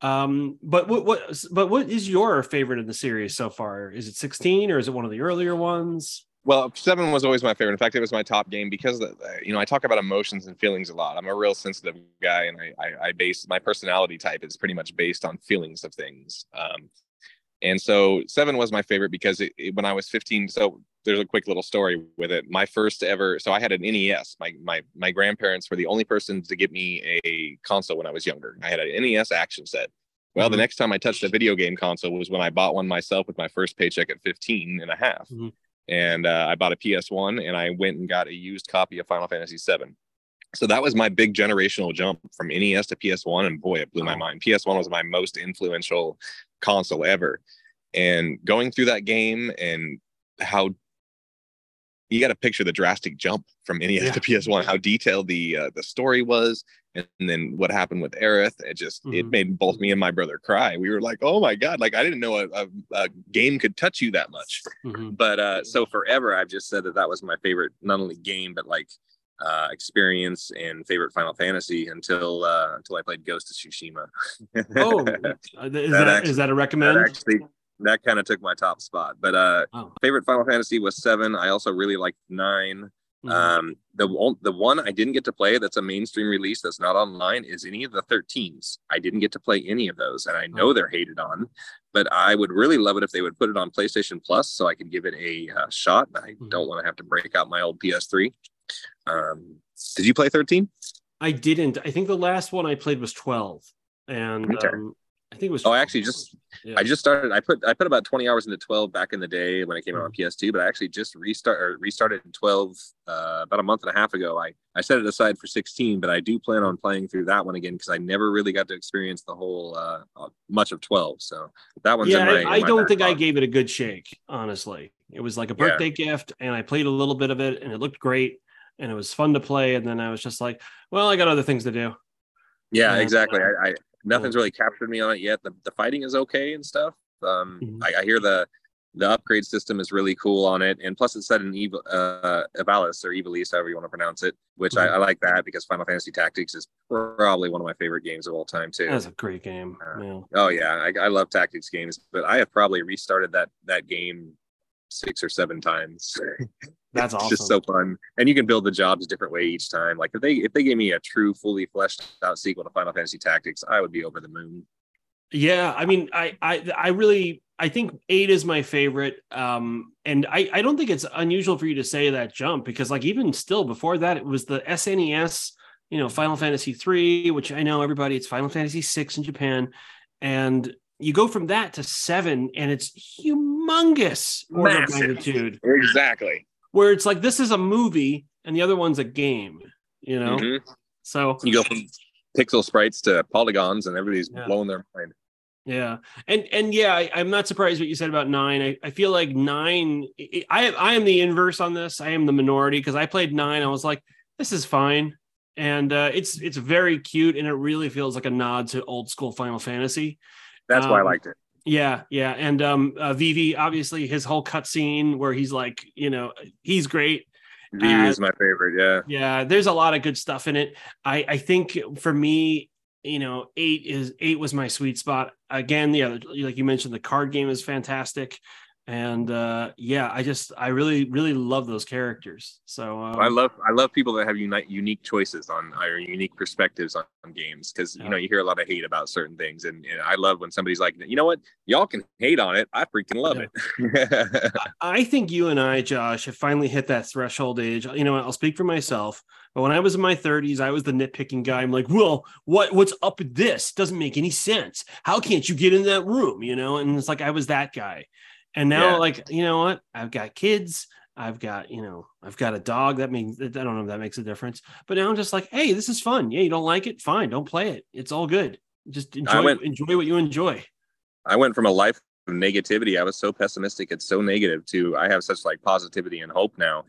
S1: Um but what what but what is your favorite in the series so far? Is it 16 or is it one of the earlier ones
S3: Well, seven was always my favorite. In fact, it was my top game because uh, you know I talk about emotions and feelings a lot. I'm a real sensitive guy, and I I, I base my personality type is pretty much based on feelings of things. Um, and so seven was my favorite because it, it- when I was 15. So there's a quick little story with it. My first ever. So I had an NES. My my my grandparents were the only persons to get me a console when I was younger. I had an NES action set. Well, the
S1: Mhm.
S3: next time I touched a video game console was when I bought one myself with my first paycheck at 15 and a half
S1: Mhm.
S3: And uh, I bought a PS1 and I went and got a used copy of Final Fantasy VII. So that was my big generational jump from NES to PS1, and boy, it blew my mind. PS1 was my most influential console ever, and going through that game and how you got to picture the drastic jump from NES
S1: Yeah.
S3: to PS1, how detailed the uh, the story was, and, then what happened with Aerith. It just it
S1: Mhm.
S3: made both me and my brother cry. We were like, "Oh my god!" Like I didn't know a, a, a game could touch you that much
S1: Mhm.
S3: but uh so forever i've just said that that was my favorite not only game but like uh experience and favorite final fantasy until uh until i played ghost of tsushima
S1: oh uh, is
S3: That
S1: that
S3: actually-
S1: is that a
S3: that
S1: recommend
S3: actually that kind of took my top spot but uh
S1: oh.
S3: favorite final fantasy was seven i also really liked 9
S1: Mhm.
S3: um the one the one i didn't get to play that's a mainstream release that's not online is any of the 13s i didn't get to play any of those and i know
S1: Oh.
S3: they're hated on but i would really love it if they would put it on playstation plus so i could give it a uh, shot i
S1: Mhm.
S3: don't want to have to break out my old ps3 um did you play 13
S1: i didn't i think the last one i played was 12 and
S3: Okay.
S1: um i think it was
S3: Oh, I actually just-
S1: yeah.
S3: I just started. I put I put about twenty hours into twelve back in the day when it came out on PS2, but I actually just restart or restarted in twelve uh, about a month and a half ago. I I set it aside for sixteen, but I do plan on playing through that one again because I never really got to experience the whole uh, uh, much of twelve. So that one's
S1: yeah,
S3: in my.
S1: I, I don't think I gave it a good shake. Honestly, it was like a
S3: Yeah.
S1: birthday gift, and I played a little bit of it, and it looked great, and it was fun to play. And then I was just like, well, I got other things to do.
S3: Yeah,
S1: and,
S3: exactly.
S1: uh,
S3: I, I nothing's really captured me on it yet. The the fighting is okay and stuff. Um,
S1: Mhm.
S3: I, I hear the the upgrade system is really cool on it, and plus it's set in Evil uh, Evalis or Evilise, however you want to pronounce it. Which I,
S1: Mhm.
S3: I like that because Final Fantasy Tactics is probably one of my favorite games of all time too.
S1: That's a great game.
S3: Uh,
S1: yeah.
S3: Oh yeah, I, I love tactics games, but I have probably restarted that that game six or seven times.
S1: That's awesome.
S3: just so fun, and you can build the jobs a different way each time. Like if they if they gave me a true, fully fleshed out sequel to Final Fantasy Tactics, I would be over the moon.
S1: Yeah, I mean, I, I, I really, I think eight is my favorite. Um, and I, I don't think it's unusual for you to say that jump because, like, even still before that, it was the SNES, you know, Final Fantasy three, which I know everybody, it's Final Fantasy six in Japan, and you go from that to seven, and it's humongous order of
S3: Massive.
S1: magnitude,
S3: Exactly.
S1: where it's like this is a movie and the other one's a game, you know.
S3: Mhm.
S1: So
S3: You go from pixel sprites to polygons, and everybody's
S1: Yeah.
S3: blowing their mind.
S1: Yeah, and and yeah, I, I'm not surprised what you said about nine. I, I feel like nine. I I I am the inverse on this. I am the minority because I played nine. I was like, this is fine, and uh, it's it's very cute, and it really feels like a nod to old school Final Fantasy.
S3: That's why I
S1: Um,
S3: liked it.
S1: Yeah, yeah, and um, uh, Vivi obviously his whole cutscene where he's like, you know, he's great.
S3: Vivi
S1: uh,
S3: is my favorite. Yeah.
S1: Yeah, there's a lot of good stuff in it. I I think for me, you know, eight is eight was my sweet spot. Again, the other like you mentioned, the card game is fantastic. And uh, yeah, I just I really really love those characters. So um,
S3: I love I love people that have unique unique choices on or unique perspectives on, on games because yeah. you know you hear a lot of hate about certain things, and, and, I love when somebody's like, you know what, y'all can hate on it, I freaking love yeah.
S1: it. I think you and I, Josh, have finally hit that threshold age. You know, I'll speak for myself. But when I was in my 30s, I was the nitpicking guy. I'm like, well, what what's up with this? Doesn't make any sense. How can't you get in that room? You know, and it's like I was that guy. And now, yeah. like, you know what? I've got kids. I've got, you know, I've got a dog. That means I don't know if that makes a difference. But now I'm just like, hey, this is fun. Yeah, you don't like it? Fine, don't play it. It's all good. Just enjoy went, enjoy what you enjoy.
S3: I went from a life of negativity. I was so pessimistic. It's so negative to I have such like positivity and hope now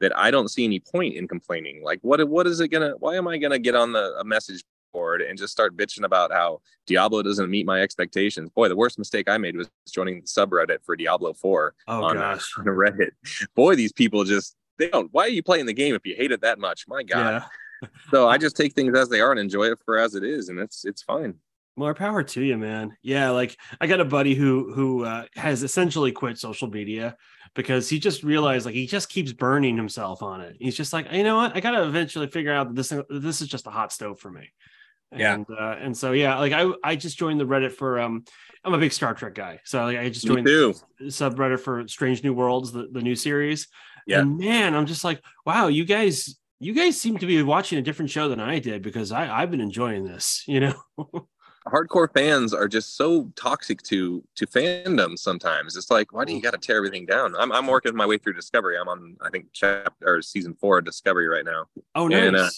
S3: that I don't see any point in complaining. Like, what what is it gonna? Why am I gonna get on the a message board and just start bitching about how Diablo doesn't meet my expectations. Boy, the worst mistake I made was joining the subreddit for Diablo 4
S1: oh, on, gosh.
S3: on Reddit. Boy, these people just they don't why are you playing the game if you hate it that much? My God. Yeah. so I just take things as they are and enjoy it for as it is, and it's it's fine.
S1: More power to you, man. Yeah, like I got a buddy who who uh, has essentially quit social media because he just realized like he just keeps burning himself on it. He's just like, you know what? I got to eventually figure out that this this is just a hot stove for me.
S3: Yeah.
S1: And, uh, and so yeah, like I I just joined the Reddit for um I'm a big Star Trek guy. So like I just joined the subreddit for Strange New Worlds, the, the new series. Yeah. And man, I'm just like, wow, you guys you guys seem to be watching a different show than I did because I I've been enjoying this, you know.
S3: Hardcore fans are just so toxic to to fandom sometimes. It's like, why do you mm. got to tear everything down? I'm I'm working my way through Discovery. I'm on I think chapter or season 4 of Discovery right now.
S1: Oh, nice. And, uh,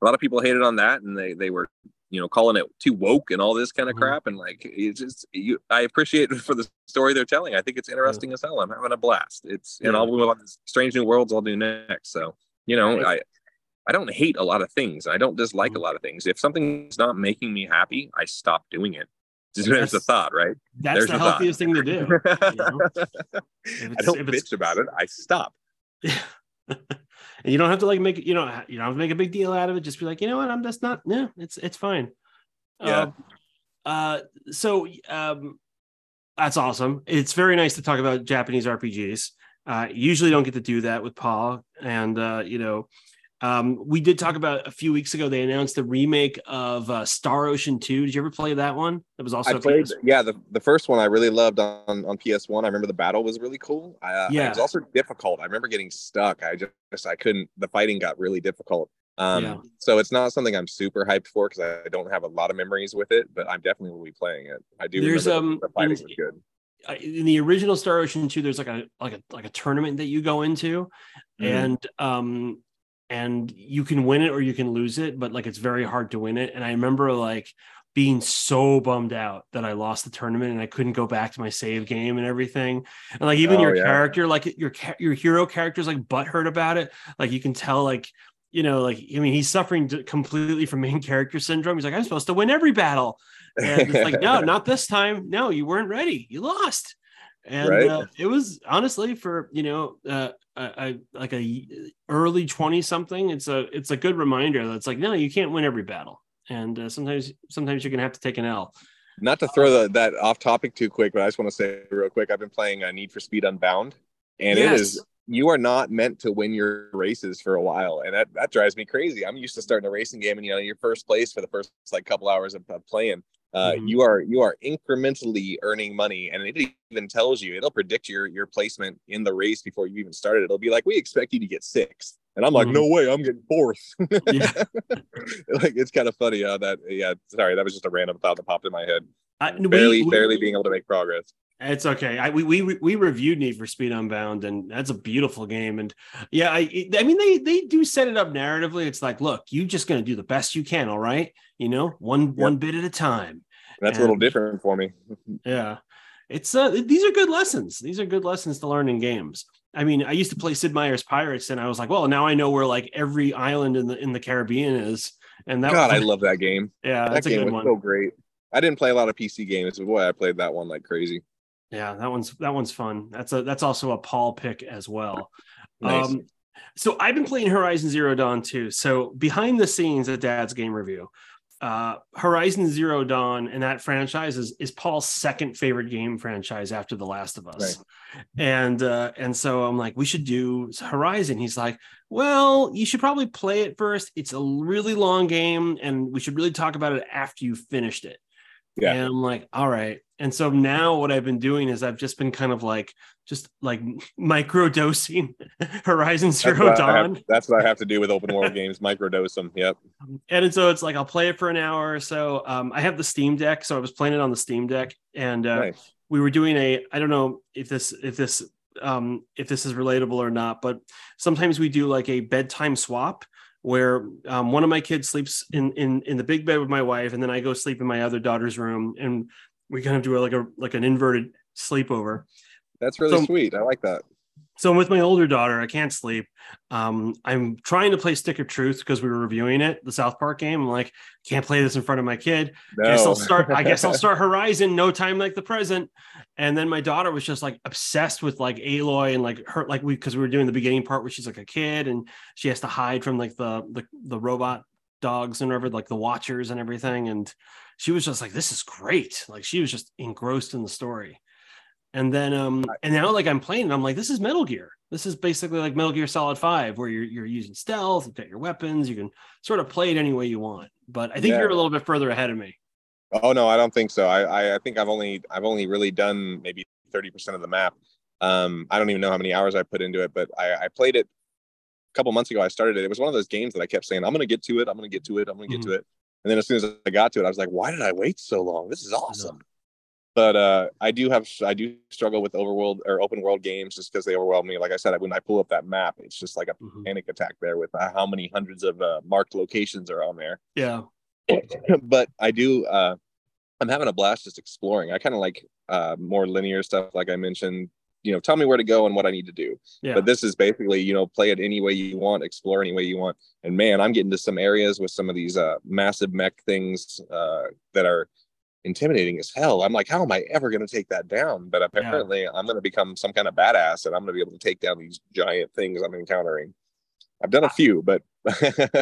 S3: a lot of people hated on that and they they were you know calling it too woke and all this kind of mm-hmm. crap and like it's just you i appreciate for the story they're telling. I think it's interesting yeah. as hell. I'm having a blast. It's and i'll move on to strange new worlds i'll do next. So you know right. i i don't hate a lot of things. I don't dislike mm-hmm. a lot of things. If something's not making me happy i stop doing it. Just there's the thought right?
S1: that's there's the healthiest thing to do you know?
S3: i don't bitch about it i stop
S1: and you don't have to like make you know you don't have to make a big deal out of it. Just be like, you know what, I'm just not. Yeah, it's it's fine.
S3: Yeah.
S1: Uh, uh so um, that's awesome. It's very nice to talk about Japanese RPGs. Uh, usually don't get to do that with Paul, and uh, you know, um, we did talk about a few weeks ago. They announced the remake of uh, Star Ocean Two. Did you ever play that one? That was also
S3: I played. Yeah, the, the first one I really loved on on PS One. I remember the battle was really cool. Uh, yeah, it was also difficult. I remember getting stuck. I just I couldn't. The fighting got really difficult. Um, yeah. So it's not something I'm super hyped for because I don't have a lot of memories with it, but I'm definitely will be playing it. I do. There's um the fighting in, was good.
S1: In the original Star Ocean 2, there's like a like a like a tournament that you go into, mm-hmm. and um and you can win it or you can lose it, but like it's very hard to win it. And I remember like being so bummed out that I lost the tournament and I couldn't go back to my save game and everything. And like even oh, your yeah. character, like your your hero character's like butthurt about it. Like you can tell, like you know, like I mean, he's suffering completely from main character syndrome. He's like, I'm supposed to win every battle, and it's like, no, not this time. No, you weren't ready. You lost and right. uh, it was honestly for you know uh, a, like a early 20 something it's a it's a good reminder that's like no you can't win every battle and uh, sometimes sometimes you're gonna have to take an l
S3: not to throw the, that off topic too quick but i just want to say real quick i've been playing uh, need for speed unbound and yes. it is you are not meant to win your races for a while and that, that drives me crazy i'm used to starting a racing game and you know your first place for the first like couple hours of, of playing uh, mm-hmm. you are you are incrementally earning money and it even tells you it'll predict your your placement in the race before you even started it'll be like we expect you to get sixth and i'm like mm-hmm. no way i'm getting fourth like it's kind of funny how that yeah sorry that was just a random thought that popped in my head I, barely we, barely being able to make progress
S1: it's okay. I, we we we reviewed Need for Speed Unbound, and that's a beautiful game. And yeah, I I mean they they do set it up narratively. It's like, look, you're just going to do the best you can. All right, you know, one yep. one bit at a time.
S3: That's and, a little different for me.
S1: yeah, it's uh these are good lessons. These are good lessons to learn in games. I mean, I used to play Sid Meier's Pirates, and I was like, well, now I know where like every island in the in the Caribbean is. And that
S3: God, was, I love that game.
S1: Yeah,
S3: that game was one. so great. I didn't play a lot of PC games, but boy, I played that one like crazy.
S1: Yeah, that one's that one's fun. That's a that's also a Paul pick as well. Nice. Um, so I've been playing Horizon Zero Dawn too. So behind the scenes at Dad's Game Review, uh, Horizon Zero Dawn and that franchise is, is Paul's second favorite game franchise after The Last of Us. Right. And uh, and so I'm like, we should do Horizon. He's like, well, you should probably play it first. It's a really long game, and we should really talk about it after you finished it. Yeah. And I'm like, all right. And so now what I've been doing is I've just been kind of like just like micro dosing Horizon Zero
S3: that's
S1: Dawn.
S3: Have, that's what I have to do with open world games, micro dose them. Yep.
S1: And so it's like I'll play it for an hour or so. Um, I have the Steam Deck, so I was playing it on the Steam Deck, and uh, nice. we were doing a. I don't know if this if this um, if this is relatable or not, but sometimes we do like a bedtime swap where um, one of my kids sleeps in in in the big bed with my wife, and then I go sleep in my other daughter's room, and we kind of do like a like an inverted sleepover.
S3: That's really so, sweet. I like that.
S1: So with my older daughter, I can't sleep. Um, I'm trying to play Stick of Truth because we were reviewing it, the South Park game. I'm like, can't play this in front of my kid. No. Guess I'll start. I guess I'll start Horizon. No time like the present. And then my daughter was just like obsessed with like Aloy and like her like we because we were doing the beginning part where she's like a kid and she has to hide from like the the, the robot dogs and whatever, like the Watchers and everything. And she was just like, this is great. Like she was just engrossed in the story. And then um and now like I'm playing I'm like this is Metal Gear. This is basically like Metal Gear Solid 5 where you're you're using stealth, you've got your weapons, you can sort of play it any way you want. But I think yeah. you're a little bit further ahead of me.
S3: Oh no, I don't think so. I, I I think I've only I've only really done maybe 30% of the map. Um I don't even know how many hours I put into it, but I, I played it a couple months ago. I started it. It was one of those games that I kept saying, I'm gonna get to it, I'm gonna get to it, I'm gonna get mm-hmm. to it. And then as soon as I got to it, I was like, why did I wait so long? This is awesome but uh, I do have I do struggle with overworld or open world games just because they overwhelm me. Like I said, when I pull up that map, it's just like a mm-hmm. panic attack there with uh, how many hundreds of uh, marked locations are on there.
S1: Yeah,
S3: but I do. Uh, I'm having a blast just exploring. I kind of like uh, more linear stuff, like I mentioned. You know, tell me where to go and what I need to do. Yeah. But this is basically, you know, play it any way you want, explore any way you want. And man, I'm getting to some areas with some of these uh, massive mech things uh, that are intimidating as hell. I'm like, how am I ever going to take that down? But apparently, yeah. I'm going to become some kind of badass, and I'm going to be able to take down these giant things I'm encountering. I've done a few, but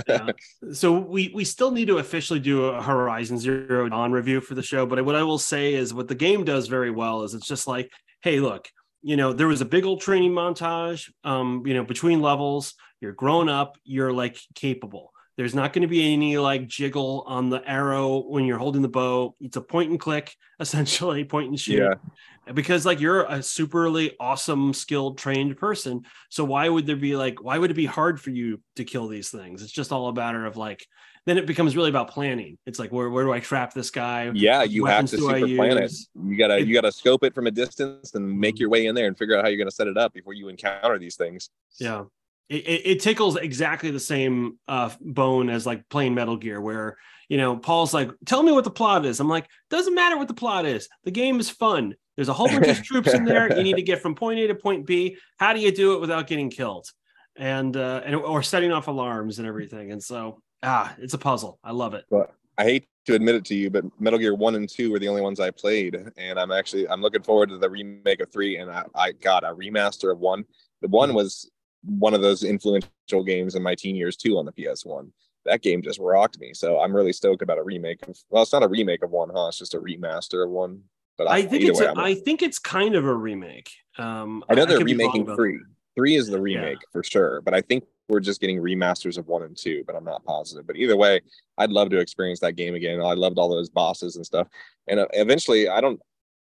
S1: yeah. so we we still need to officially do a Horizon Zero Dawn review for the show. But what I will say is, what the game does very well is it's just like, hey, look, you know, there was a big old training montage, um, you know, between levels. You're grown up. You're like capable there's not going to be any like jiggle on the arrow when you're holding the bow. It's a point and click, essentially, point and shoot. Yeah. Because like you're a superly awesome, skilled, trained person. So why would there be like why would it be hard for you to kill these things? It's just all a matter of like then it becomes really about planning. It's like where where do I trap this guy?
S3: Yeah, you have to super plan it. You gotta it, you gotta scope it from a distance and make mm-hmm. your way in there and figure out how you're gonna set it up before you encounter these things.
S1: Yeah it, it, tickles exactly the same uh, bone as like playing Metal Gear, where you know Paul's like, "Tell me what the plot is." I'm like, "Doesn't matter what the plot is. The game is fun. There's a whole bunch of troops in there. You need to get from point A to point B. How do you do it without getting killed, and uh, and or setting off alarms and everything?" And so, ah, it's a puzzle. I love it.
S3: But I hate to admit it to you, but Metal Gear One and Two were the only ones I played, and I'm actually I'm looking forward to the remake of three. And I, I got a remaster of one. The one mm-hmm. was one of those influential games in my teen years too on the PS1. That game just rocked me. So I'm really stoked about a remake of well, it's not a remake of one, huh? It's just a remaster of one.
S1: But I, I think it's way, a, I think it's kind of a remake. Um,
S3: I know they're I remaking three. That. Three is the remake yeah. for sure, but I think we're just getting remasters of one and two, but I'm not positive. But either way, I'd love to experience that game again. I loved all those bosses and stuff. And uh, eventually, I don't.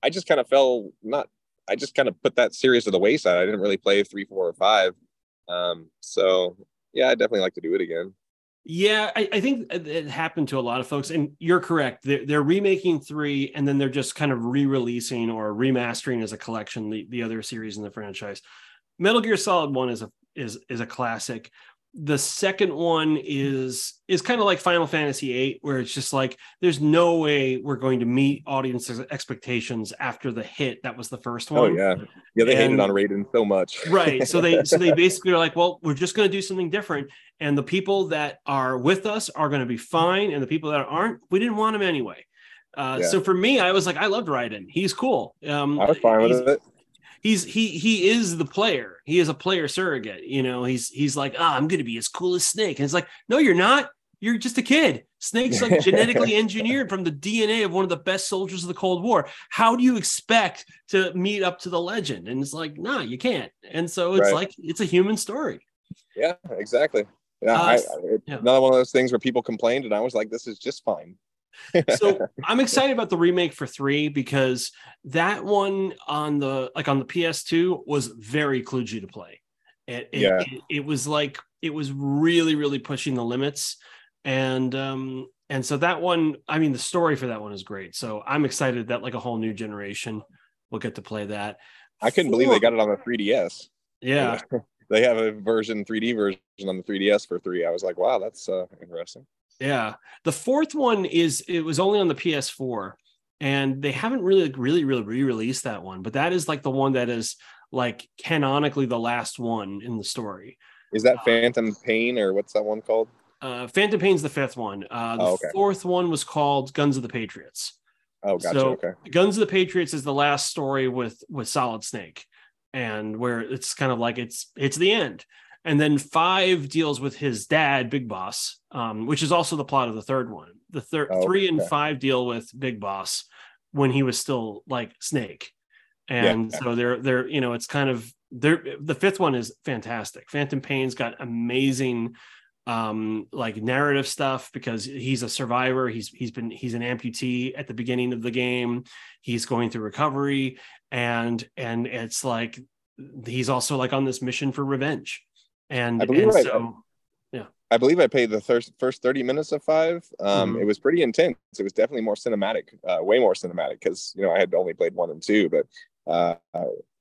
S3: I just kind of fell not. I just kind of put that series to the wayside. I didn't really play three, four, or five um, so yeah, I definitely like to do it again.
S1: Yeah, I, I, think it happened to a lot of folks, and you're correct. They're, they're, remaking three, and then they're just kind of re-releasing or remastering as a collection the, the other series in the franchise. Metal Gear Solid One is a is is a classic the second one is is kind of like Final Fantasy VIII, where it's just like there's no way we're going to meet audience expectations after the hit that was the first oh, one.
S3: Oh yeah, yeah, they and, hated on Raiden so much.
S1: right. So they so they basically are like, well, we're just going to do something different, and the people that are with us are going to be fine, and the people that aren't, we didn't want them anyway. Uh, yeah. So for me, I was like, I loved Raiden. He's cool. Um,
S3: I was fine with it
S1: he's he he is the player. He is a player surrogate. You know, he's he's like, ah, oh, I'm gonna be as cool as Snake. And it's like, no, you're not. you're just a kid. Snake's like genetically engineered from the DNA of one of the best soldiers of the Cold War. How do you expect to meet up to the legend? And it's like, nah, you can't. And so it's right. like it's a human story.
S3: Yeah, exactly. Yeah, uh, I, I, yeah. another one of those things where people complained, and I was like, this is just fine.
S1: So I'm excited about the remake for three because that one on the like on the PS2 was very kludgy to play. It, it, yeah. it, it was like it was really really pushing the limits. And um and so that one i mean the story for that one is great. So i'm excited that like a whole new generation will get to play that.
S3: I couldn't believe they got it on the 3ds
S1: yeah.
S3: They have a version 3d version on the 3ds for three. I was like wow that's uh interesting
S1: yeah the fourth one is it was only on the ps4 and they haven't really really really re-released that one but that is like the one that is like canonically the last one in the story
S3: is that uh, phantom pain or what's that one called
S1: uh, Phantom Pain's the fifth one. Uh, the oh, okay. fourth one was called Guns of the Patriots.
S3: Oh, gotcha. So, okay.
S1: Guns of the Patriots is the last story with with Solid Snake, and where it's kind of like it's it's the end. And then five deals with his dad, Big Boss, um, which is also the plot of the third one. The third oh, three okay. and five deal with Big Boss when he was still like Snake, and yeah. so they're they're you know it's kind of they're the fifth one is fantastic. Phantom Pain's got amazing um, like narrative stuff because he's a survivor. He's he's been he's an amputee at the beginning of the game. He's going through recovery, and and it's like he's also like on this mission for revenge. And, and I, so, yeah,
S3: I believe I played the first first thirty minutes of five. Um, mm-hmm. It was pretty intense. It was definitely more cinematic, uh, way more cinematic because you know I had only played one and two, but uh,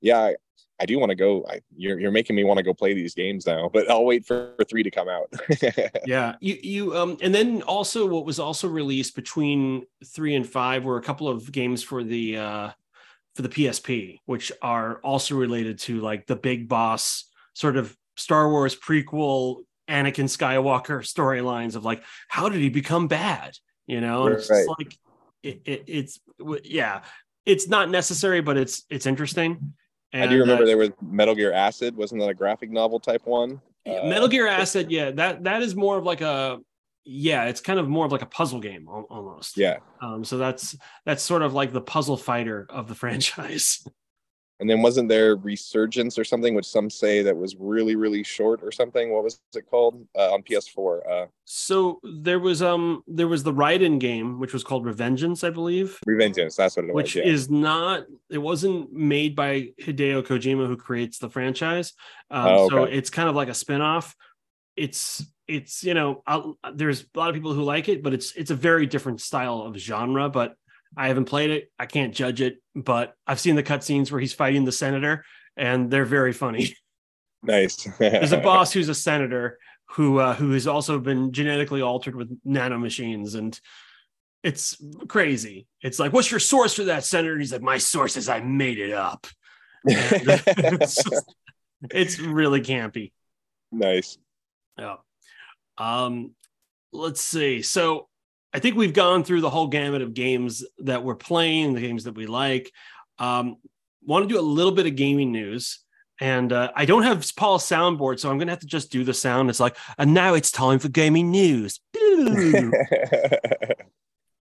S3: yeah, I do want to go. I, you're you're making me want to go play these games now, but I'll wait for, for three to come out.
S1: yeah, you you um, and then also what was also released between three and five were a couple of games for the uh for the PSP, which are also related to like the big boss sort of Star Wars prequel Anakin Skywalker storylines of like how did he become bad? You know, and it's right. like it, it, it's yeah, it's not necessary, but it's it's interesting
S3: and, I do remember uh, there was Metal Gear Acid. Wasn't that a graphic novel type one?
S1: Uh, Metal Gear Acid, yeah, that that is more of like a yeah, it's kind of more of like a puzzle game almost.
S3: Yeah.
S1: Um, so that's that's sort of like the puzzle fighter of the franchise.
S3: And then wasn't there Resurgence or something, which some say that was really, really short or something? What was it called uh, on PS4? Uh,
S1: so there was um there was the Raiden game, which was called Revengeance, I believe.
S3: Revengeance, that's what it
S1: which was. Which yeah. is not. It wasn't made by Hideo Kojima, who creates the franchise. Um, oh, okay. So it's kind of like a spinoff. It's it's you know I'll, there's a lot of people who like it, but it's it's a very different style of genre, but I haven't played it. I can't judge it, but I've seen the cutscenes where he's fighting the senator, and they're very funny.
S3: Nice.
S1: There's a boss who's a senator who uh, who has also been genetically altered with nanomachines, and it's crazy. It's like, what's your source for that, senator? And he's like, my source is I made it up. it's, it's really campy.
S3: Nice.
S1: Yeah. Um, let's see. So I think we've gone through the whole gamut of games that we're playing, the games that we like. Um, want to do a little bit of gaming news. And uh, I don't have Paul's soundboard, so I'm going to have to just do the sound. It's like, and now it's time for gaming news.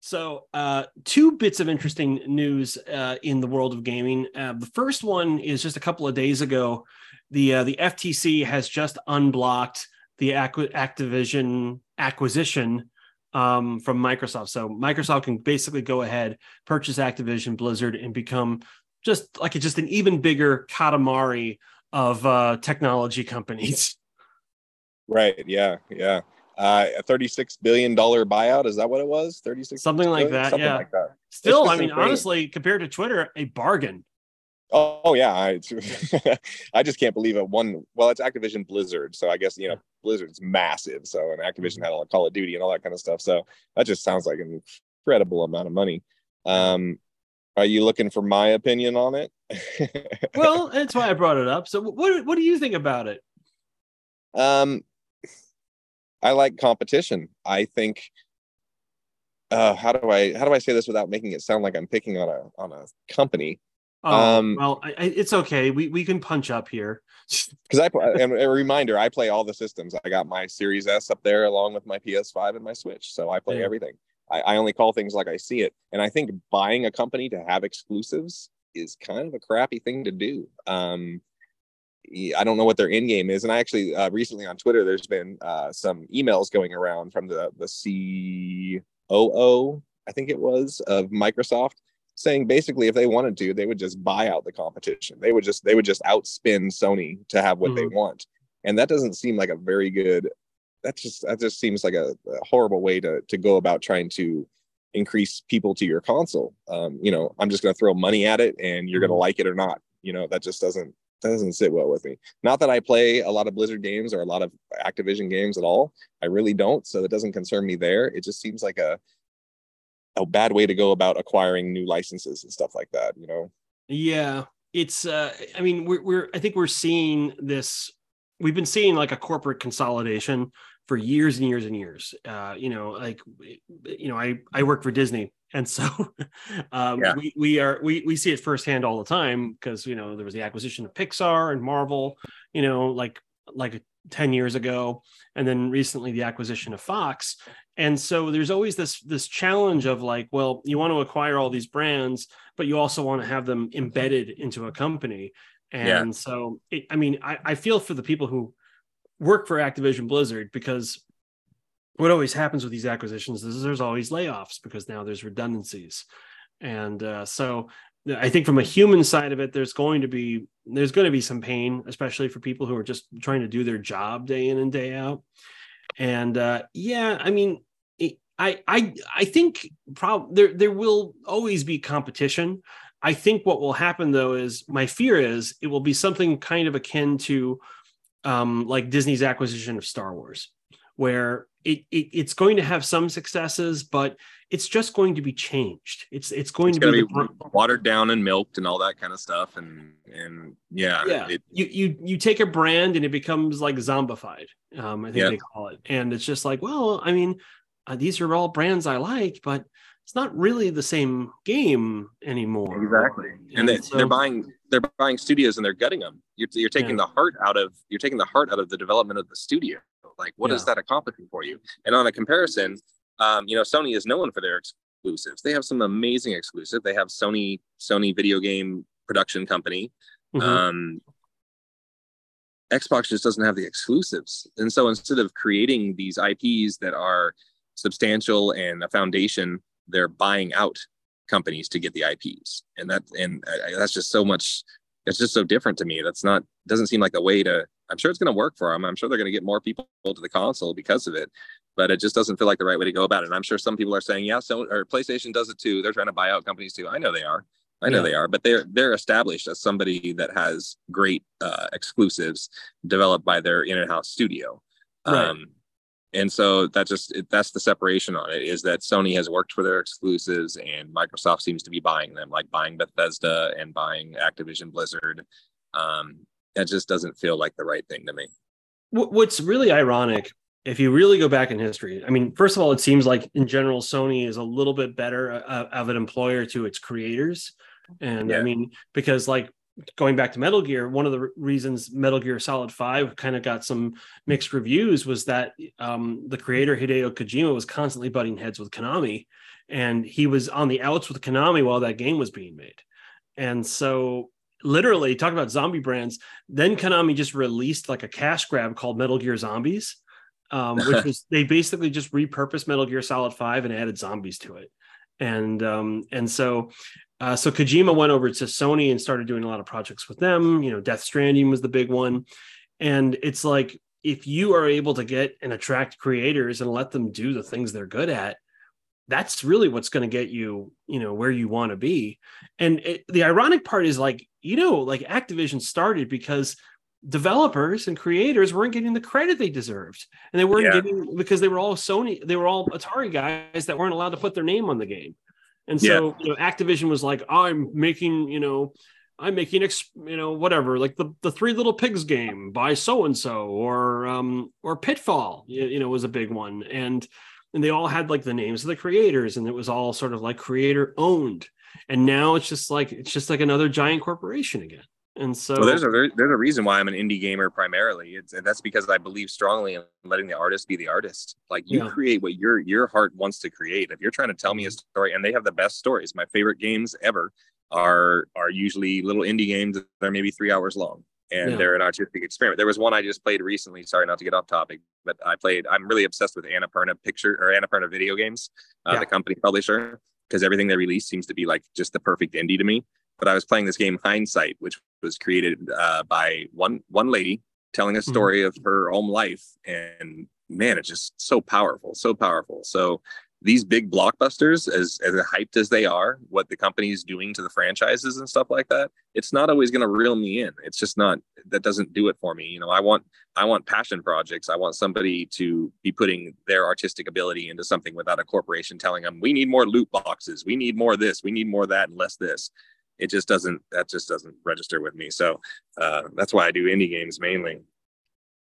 S1: so, uh, two bits of interesting news uh, in the world of gaming. Uh, the first one is just a couple of days ago. The uh, the FTC has just unblocked the Activision acquisition um, from Microsoft. So Microsoft can basically go ahead, purchase Activision Blizzard, and become just like a, just an even bigger Katamari of uh, technology companies.
S3: Right. Yeah. Yeah. Uh, a thirty-six billion dollar buyout. Is that what it was? Thirty-six.
S1: Something like that. Something yeah. Like that. Still, I mean, honestly, compared to Twitter, a bargain.
S3: Oh yeah, I I just can't believe it. One, well, it's Activision Blizzard, so I guess you know Blizzard's massive. So and Activision had all Call of Duty and all that kind of stuff. So that just sounds like an incredible amount of money. Um, are you looking for my opinion on it?
S1: well, that's why I brought it up. So what what do you think about it?
S3: Um, I like competition. I think. Uh, how do I how do I say this without making it sound like I'm picking on a on a company?
S1: Oh, um, well, I, I, it's okay. We we can punch up here.
S3: Because I and a reminder, I play all the systems. I got my Series S up there along with my PS5 and my Switch, so I play yeah. everything. I, I only call things like I see it, and I think buying a company to have exclusives is kind of a crappy thing to do. Um, I don't know what their end game is. And I actually uh, recently on Twitter, there's been uh, some emails going around from the the COO, I think it was, of Microsoft, saying basically if they wanted to, they would just buy out the competition. They would just they would just outspin Sony to have what mm-hmm. they want. And that doesn't seem like a very good. That just that just seems like a, a horrible way to to go about trying to increase people to your console. Um, you know, I'm just going to throw money at it, and you're mm-hmm. going to like it or not. You know, that just doesn't that doesn't sit well with me. Not that I play a lot of Blizzard games or a lot of Activision games at all. I really don't. So it doesn't concern me there. It just seems like a a bad way to go about acquiring new licenses and stuff like that, you know?
S1: Yeah. It's uh I mean, we're we're I think we're seeing this we've been seeing like a corporate consolidation for years and years and years. Uh, you know, like you know, I I work for Disney and so um, yeah. we, we are we, we see it firsthand all the time because you know there was the acquisition of pixar and marvel you know like like 10 years ago and then recently the acquisition of fox. And so there's always this this challenge of like well you want to acquire all these brands but you also want to have them embedded into a company. And yeah. so it, i mean I, I feel for the people who work for activision blizzard because what always happens with these acquisitions is there's always layoffs because now there's redundancies. And uh, so i think from a human side of it there's going to be there's going to be some pain especially for people who are just trying to do their job day in and day out. And uh, yeah i mean i i i think prob- there there will always be competition. I think what will happen though is my fear is it will be something kind of akin to um, like disney's acquisition of star wars where it, it, it's going to have some successes, but it's just going to be changed. It's it's going it's to be,
S3: be watered down and milked and all that kind of stuff. And and yeah,
S1: yeah. It, you you you take a brand and it becomes like zombified. Um, I think yeah. they call it, and it's just like, well, I mean, uh, these are all brands I like, but it's not really the same game anymore.
S3: Exactly, and, and they, so, they're buying they're buying studios and they're gutting them. You're, you're taking yeah. the heart out of you're taking the heart out of the development of the studio. Like, what yeah. is that accomplishing for you? And on a comparison, um, you know, Sony is known for their exclusives. They have some amazing exclusive. They have Sony Sony video game production company. Mm-hmm. Um, Xbox just doesn't have the exclusives, and so instead of creating these IPs that are substantial and a foundation, they're buying out companies to get the IPs, and that and uh, that's just so much. It's just so different to me. That's not doesn't seem like a way to I'm sure it's going to work for them. I'm sure they're going to get more people to the console because of it, but it just doesn't feel like the right way to go about it. And I'm sure some people are saying, yeah, so or PlayStation does it too. They're trying to buy out companies too. I know they are. I know yeah. they are, but they're they're established as somebody that has great uh, exclusives developed by their in-house studio. Right. Um, and so that just that's the separation on it is that Sony has worked for their exclusives and Microsoft seems to be buying them, like buying Bethesda and buying Activision Blizzard. Um, that just doesn't feel like the right thing to me.
S1: What's really ironic, if you really go back in history, I mean, first of all, it seems like in general, Sony is a little bit better uh, of an employer to its creators. And yeah. I mean, because like going back to Metal Gear, one of the reasons Metal Gear Solid 5 kind of got some mixed reviews was that um, the creator Hideo Kojima was constantly butting heads with Konami and he was on the outs with Konami while that game was being made. And so literally talk about zombie brands. Then Konami just released like a cash grab called Metal Gear Zombies, um, which was they basically just repurposed Metal Gear Solid Five and added zombies to it. And um, and so uh, so Kojima went over to Sony and started doing a lot of projects with them. You know, Death Stranding was the big one, and it's like if you are able to get and attract creators and let them do the things they're good at, that's really what's going to get you you know where you want to be and it, the ironic part is like you know like activision started because developers and creators weren't getting the credit they deserved and they weren't yeah. getting because they were all sony they were all atari guys that weren't allowed to put their name on the game and so yeah. you know activision was like i'm making you know i'm making you know whatever like the the three little pigs game by so and so or um or pitfall you, you know was a big one and and they all had like the names of the creators and it was all sort of like creator owned and now it's just like it's just like another giant corporation again. And so
S3: well, there's a there's a reason why I'm an indie gamer primarily. It's and that's because I believe strongly in letting the artist be the artist. Like you yeah. create what your your heart wants to create. If you're trying to tell me a mm-hmm. story, and they have the best stories. My favorite games ever are are usually little indie games that are maybe three hours long and yeah. they're an artistic experiment. There was one I just played recently. Sorry, not to get off topic, but I played. I'm really obsessed with Annapurna picture or Annapurna video games, uh, yeah. the company publisher, because everything they release seems to be like just the perfect indie to me. But I was playing this game Hindsight, which was created uh, by one one lady telling a mm-hmm. story mm-hmm. of her own life, and man, it's just so powerful, so powerful. So these big blockbusters, as as hyped as they are, what the company is doing to the franchises and stuff like that, it's not always going to reel me in. It's just not that doesn't do it for me. You know, I want I want passion projects. I want somebody to be putting their artistic ability into something without a corporation telling them we need more loot boxes, we need more this, we need more that, and less this. It just doesn't that just doesn't register with me. So uh, that's why I do indie games mainly.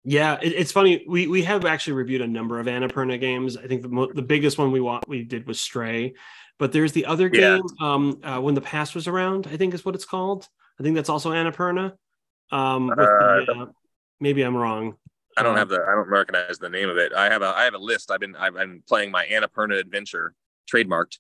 S1: Yeah, it, it's funny. We we have actually reviewed a number of Annapurna games. I think the mo- the biggest one we want we did was Stray, but there's the other game. Um, uh, when the past was around, I think is what it's called. I think that's also Annapurna. Um, uh, the, uh, maybe I'm wrong.
S3: I don't have um, the. I don't recognize the name of it. I have a. I have a list. I've been. I've been playing my Annapurna Adventure trademarked.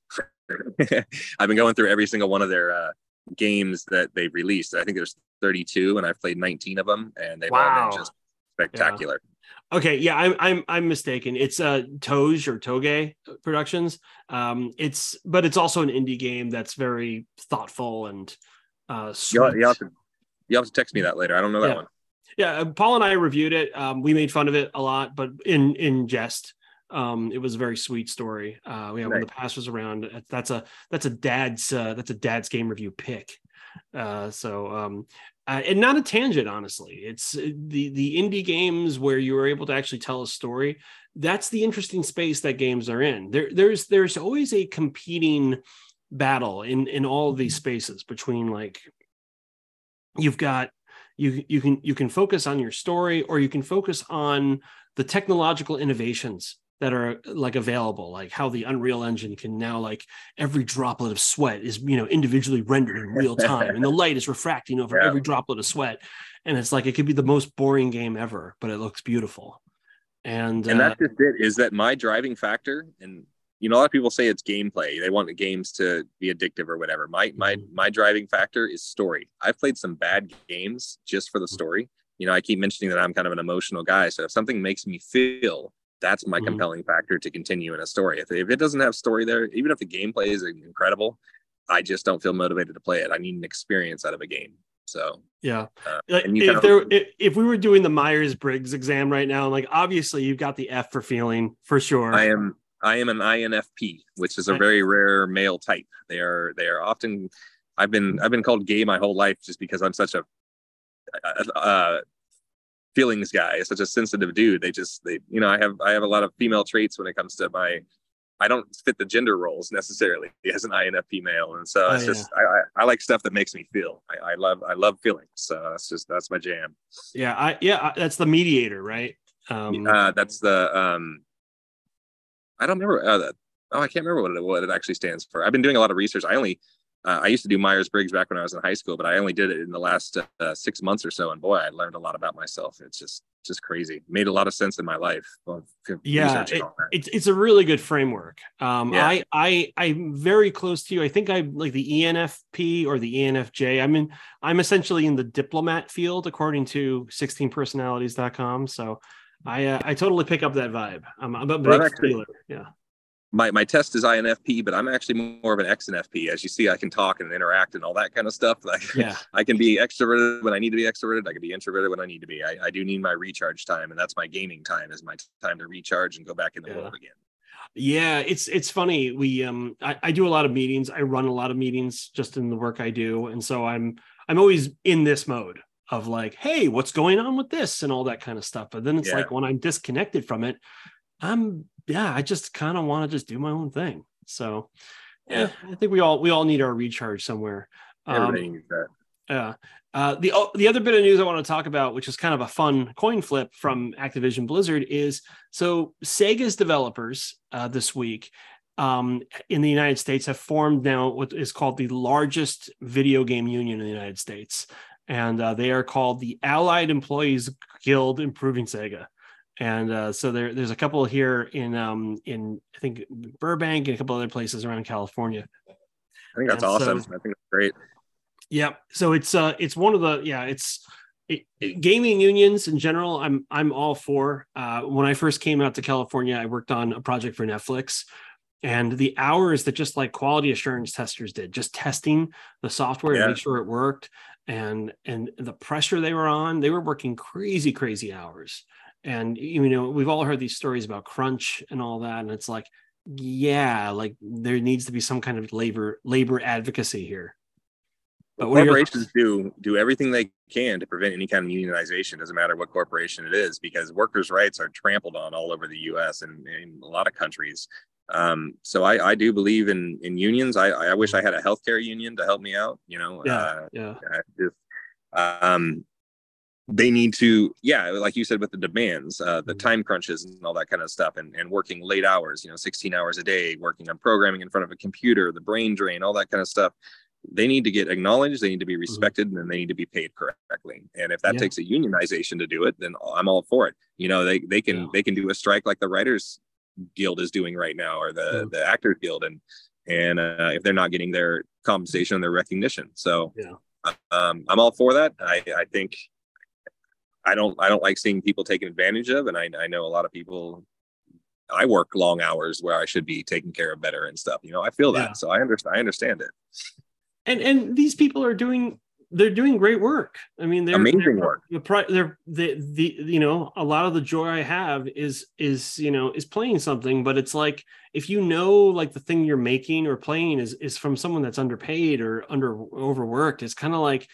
S3: I've been going through every single one of their uh, games that they've released. I think there's 32, and I've played 19 of them, and they've wow. all been just spectacular.
S1: Yeah. Okay, yeah, I'm I'm I'm mistaken. It's uh Toge or Toge Productions. Um, it's but it's also an indie game that's very thoughtful and uh.
S3: You'll, you'll, have to you have to text me that later. I don't know that
S1: yeah.
S3: one.
S1: Yeah, uh, Paul and I reviewed it. Um, we made fun of it a lot, but in in jest. Um, it was a very sweet story. Uh, yeah, nice. when the past was around, that's a that's a dad's uh, that's a dad's game review pick. Uh, so um, uh, and not a tangent honestly. It's uh, the the indie games where you are able to actually tell a story that's the interesting space that games are in. There there's there's always a competing battle in in all of these spaces between like you've got you you can you can focus on your story or you can focus on the technological innovations that are like available like how the unreal engine can now like every droplet of sweat is you know individually rendered in real time and the light is refracting over yeah. every droplet of sweat and it's like it could be the most boring game ever but it looks beautiful and
S3: and uh, that's just it is that my driving factor and you know a lot of people say it's gameplay they want the games to be addictive or whatever my my mm-hmm. my driving factor is story i've played some bad games just for the mm-hmm. story you know i keep mentioning that i'm kind of an emotional guy so if something makes me feel that's my mm-hmm. compelling factor to continue in a story. If, if it doesn't have story there, even if the gameplay is incredible, I just don't feel motivated to play it. I need an experience out of a game. So
S1: yeah, uh, if there if, if we were doing the Myers Briggs exam right now, like obviously you've got the F for feeling for sure.
S3: I am I am an INFP, which is a very rare male type. They are they are often I've been I've been called gay my whole life just because I'm such a, a feelings guy, such a sensitive dude. They just they you know I have I have a lot of female traits when it comes to my I don't fit the gender roles necessarily as an INFP male, and so oh, it's yeah. just I, I, I like stuff that makes me feel. I, I love I love feelings, so that's just that's my jam.
S1: Yeah, I yeah that's the mediator, right?
S3: Um, uh, that's the um, I don't remember. Uh, oh, I can't remember what it what it actually stands for. I've been doing a lot of research. I only uh, I used to do Myers Briggs back when I was in high school, but I only did it in the last uh, six months or so. And boy, I learned a lot about myself. It's just just crazy. Made a lot of sense in my life.
S1: yeah, it, it's it's a really good framework. Um, yeah. I I I'm very close to you. I think I'm like the ENFP or the ENFJ. I'm in. I'm essentially in the diplomat field according to 16personalities.com. So I uh, I totally pick up that vibe. I'm, I'm a big well, feeler. Yeah
S3: my my test is INFP, but I'm actually more of an XNFP. As you see, I can talk and interact and all that kind of stuff. Like, yeah, I can be extroverted when I need to be extroverted. I can be introverted when I need to be. I, I do need my recharge time, and that's my gaming time. Is my time to recharge and go back in the yeah. world again.
S1: Yeah, it's it's funny. We um, I, I do a lot of meetings. I run a lot of meetings just in the work I do, and so I'm I'm always in this mode of like, hey, what's going on with this and all that kind of stuff. But then it's yeah. like when I'm disconnected from it, I'm yeah, I just kind of want to just do my own thing. So yeah, I think we all we all need our recharge somewhere. Um, Yeah. Uh, the the other bit of news I want to talk about, which is kind of a fun coin flip from Activision Blizzard, is so Sega's developers uh, this week um, in the United States have formed now what is called the largest video game union in the United States, and uh, they are called the Allied Employees Guild Improving Sega. And uh, so there, there's a couple here in um, in I think Burbank and a couple other places around California.
S3: I think that's and awesome. So, I think that's great.
S1: Yeah. So it's uh it's one of the yeah it's it, it, gaming unions in general. I'm I'm all for. Uh, when I first came out to California, I worked on a project for Netflix, and the hours that just like quality assurance testers did, just testing the software yeah. to make sure it worked, and and the pressure they were on, they were working crazy crazy hours. And you know we've all heard these stories about crunch and all that, and it's like yeah, like there needs to be some kind of labor labor advocacy here.
S3: But corporations do do everything they can to prevent any kind of unionization. Doesn't matter what corporation it is, because workers' rights are trampled on all over the U.S. and in a lot of countries. Um, so I, I do believe in in unions. I, I wish I had a healthcare union to help me out. You know,
S1: yeah, uh, yeah.
S3: Just, um, they need to yeah like you said with the demands uh, the mm-hmm. time crunches and all that kind of stuff and, and working late hours you know 16 hours a day working on programming in front of a computer the brain drain all that kind of stuff they need to get acknowledged they need to be mm-hmm. respected and they need to be paid correctly and if that yeah. takes a unionization to do it then i'm all for it you know they, they can yeah. they can do a strike like the writers guild is doing right now or the the actors guild and and uh, if they're not getting their compensation and their recognition so
S1: yeah
S3: um, i'm all for that i i think I don't I don't like seeing people taken advantage of, and I I know a lot of people. I work long hours where I should be taken care of better and stuff. You know, I feel that, yeah. so I understand. I understand it.
S1: And and these people are doing they're doing great work. I mean, they're
S3: amazing
S1: they're,
S3: work.
S1: The they're the the you know a lot of the joy I have is is you know is playing something, but it's like if you know like the thing you're making or playing is is from someone that's underpaid or under overworked, it's kind of like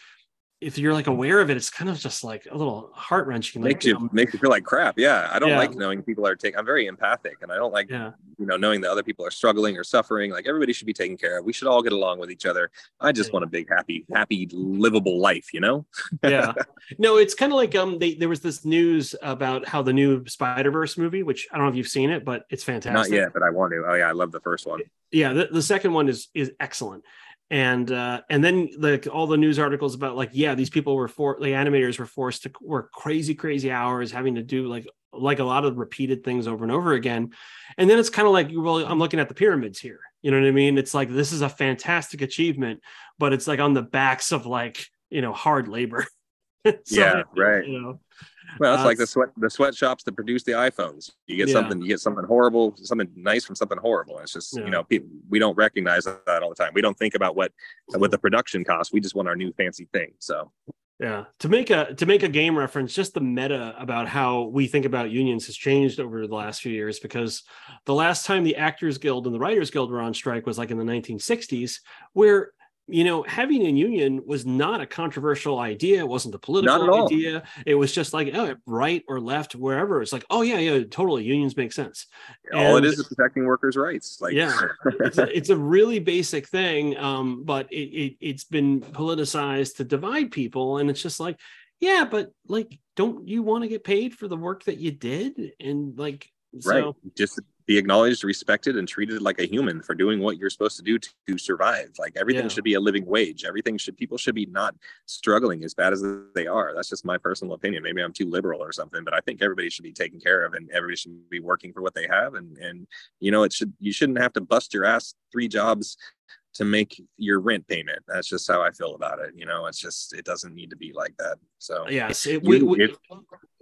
S1: if you're like aware of it, it's kind of just like a little heart wrenching.
S3: Makes like, you, makes you feel like crap. Yeah, I don't yeah. like knowing people are taking. I'm very empathic, and I don't like yeah. you know knowing that other people are struggling or suffering. Like everybody should be taken care of. We should all get along with each other. I just yeah. want a big, happy, happy, livable life. You know?
S1: yeah. No, it's kind of like um. They, there was this news about how the new Spider Verse movie, which I don't know if you've seen it, but it's fantastic.
S3: Not yet, but I want to. Oh yeah, I love the first one.
S1: Yeah, the, the second one is is excellent and uh, and then like all the news articles about like yeah these people were for the animators were forced to work crazy crazy hours having to do like like a lot of repeated things over and over again. And then it's kind of like well i'm looking at the pyramids here. You know what i mean? It's like this is a fantastic achievement but it's like on the backs of like you know hard labor
S3: so, yeah right you know well, it's uh, like the sweat the sweatshops that produce the iPhones. You get yeah. something, you get something horrible, something nice from something horrible. It's just yeah. you know, people, we don't recognize that all the time. We don't think about what what the production costs. We just want our new fancy thing. So
S1: yeah, to make a to make a game reference, just the meta about how we think about unions has changed over the last few years because the last time the Actors Guild and the Writers Guild were on strike was like in the 1960s, where you know, having a union was not a controversial idea. It wasn't a political idea. It was just like, oh, right or left, wherever. It's like, oh yeah, yeah, totally. Unions make sense.
S3: All and, it is is protecting workers' rights. Like,
S1: yeah, it's, a, it's a really basic thing, um, but it, it it's been politicized to divide people, and it's just like, yeah, but like, don't you want to get paid for the work that you did? And like,
S3: right, so, just be acknowledged, respected, and treated like a human for doing what you're supposed to do to, to survive. Like everything yeah. should be a living wage. Everything should people should be not struggling as bad as they are. That's just my personal opinion. Maybe I'm too liberal or something, but I think everybody should be taken care of and everybody should be working for what they have. And and you know, it should you shouldn't have to bust your ass three jobs to make your rent payment. That's just how I feel about it. You know, it's just it doesn't need to be like that. So
S1: yes, it, we, we,
S3: if,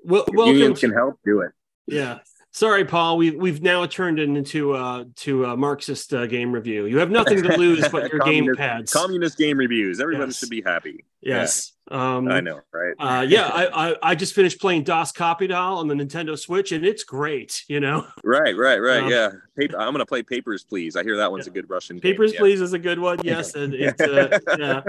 S3: well, unions can help, do it.
S1: Yeah, Sorry, Paul. We've we've now turned it into uh to a Marxist uh, game review. You have nothing to lose but your game pads.
S3: Communist game reviews. Everybody yes. should be happy.
S1: Yes.
S3: Um, I know, right?
S1: uh, yeah, I, I, I just finished playing Das Kapital on the Nintendo Switch, and it's great. You know.
S3: Right, right, right. Um, yeah, Paper, I'm gonna play Papers, Please. I hear that one's yeah. a good Russian.
S1: Papers,
S3: game.
S1: Please yeah. is a good one. Yes, and it's uh, yeah.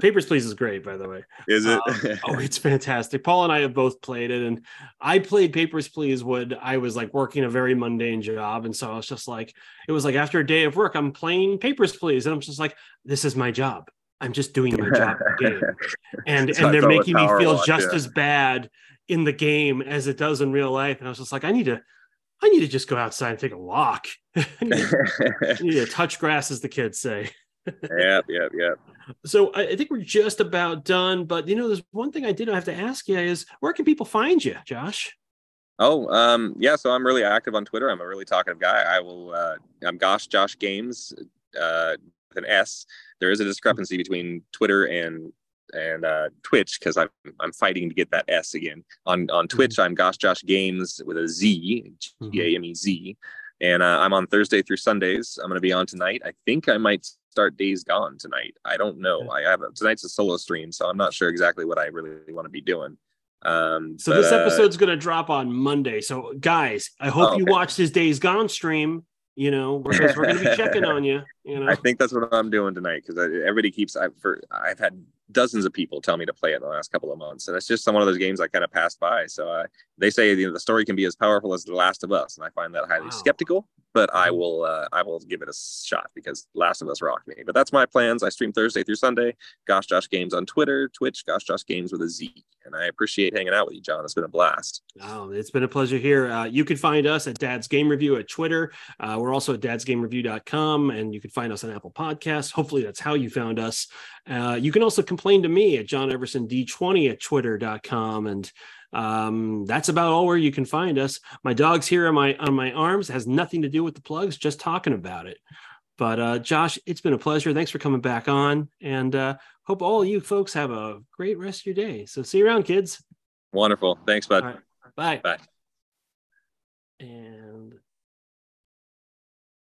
S1: Papers, Please is great, by the way.
S3: Is it?
S1: Um, oh, it's fantastic. Paul and I have both played it, and I played Papers, Please when I was like working a very mundane job, and so I was just like, it was like after a day of work, I'm playing Papers, Please, and I'm just like, this is my job I'm just doing my job game. And and they're making me feel just yeah. as bad in the game as it does in real life. And I was just like, I need to I need to just go outside and take a walk. I need to touch grass, as the kids say.
S3: yep, yep, yep.
S1: So I, I think we're just about done. But you know, there's one thing I did I have to ask you is where can people find you, Josh?
S3: Oh, um, yeah. So I'm really active on Twitter. I'm a really talkative guy. I will. Uh, I'm Gosh Josh Games uh, an S. There is a discrepancy between Twitter and and uh, Twitch because I'm I'm fighting to get that S again. On on mm-hmm. Twitch, mm-hmm. I'm Gosh Josh Games with a Z, G A M E Z, and uh, I'm on Thursday through Sundays. I'm going to be on tonight. I think I might start Days Gone tonight. I don't know. I have a, tonight's a solo stream, so I'm not sure exactly what I really want to be doing. Um,
S1: so but, this uh, episode's uh, going to drop on Monday. So guys, I hope oh, okay. you watch this Days Gone stream. You know, because we're going to be checking on you. You know,
S3: I think that's what I'm doing tonight because everybody keeps. I've for I've had dozens of people tell me to play it in the last couple of months, and it's just some one of those games I kind of passed by. So uh, they say you know, the story can be as powerful as The Last of Us, and I find that highly wow. skeptical but I mm-hmm. will uh, I will give it a shot because Last of Us rocked me. But that's my plans. I stream Thursday through Sunday. Gosh Josh Games on Twitter, Twitch, Gosh Josh Games with a Z. And I appreciate hanging out with you, John. It's been a blast.
S1: Oh, it's been a pleasure here. Uh, you can find us at Dad's Game Review at Twitter. Uh, we're also at dadsgamereview.com, and you can find us on Apple Podcasts. Hopefully, that's how you found us. Uh, you can also complain to me at John Everson D20 at twitter.com. And um, that's about all where you can find us. My dog's here on my on my arms it has nothing to do with the plugs, just talking about it. But uh, Josh, it's been a pleasure. Thanks for coming back on, and uh, hope all you folks have a great rest of your day. So see you around, kids.
S3: Wonderful. Thanks, bud.
S1: Right. Bye.
S3: Bye.
S1: And.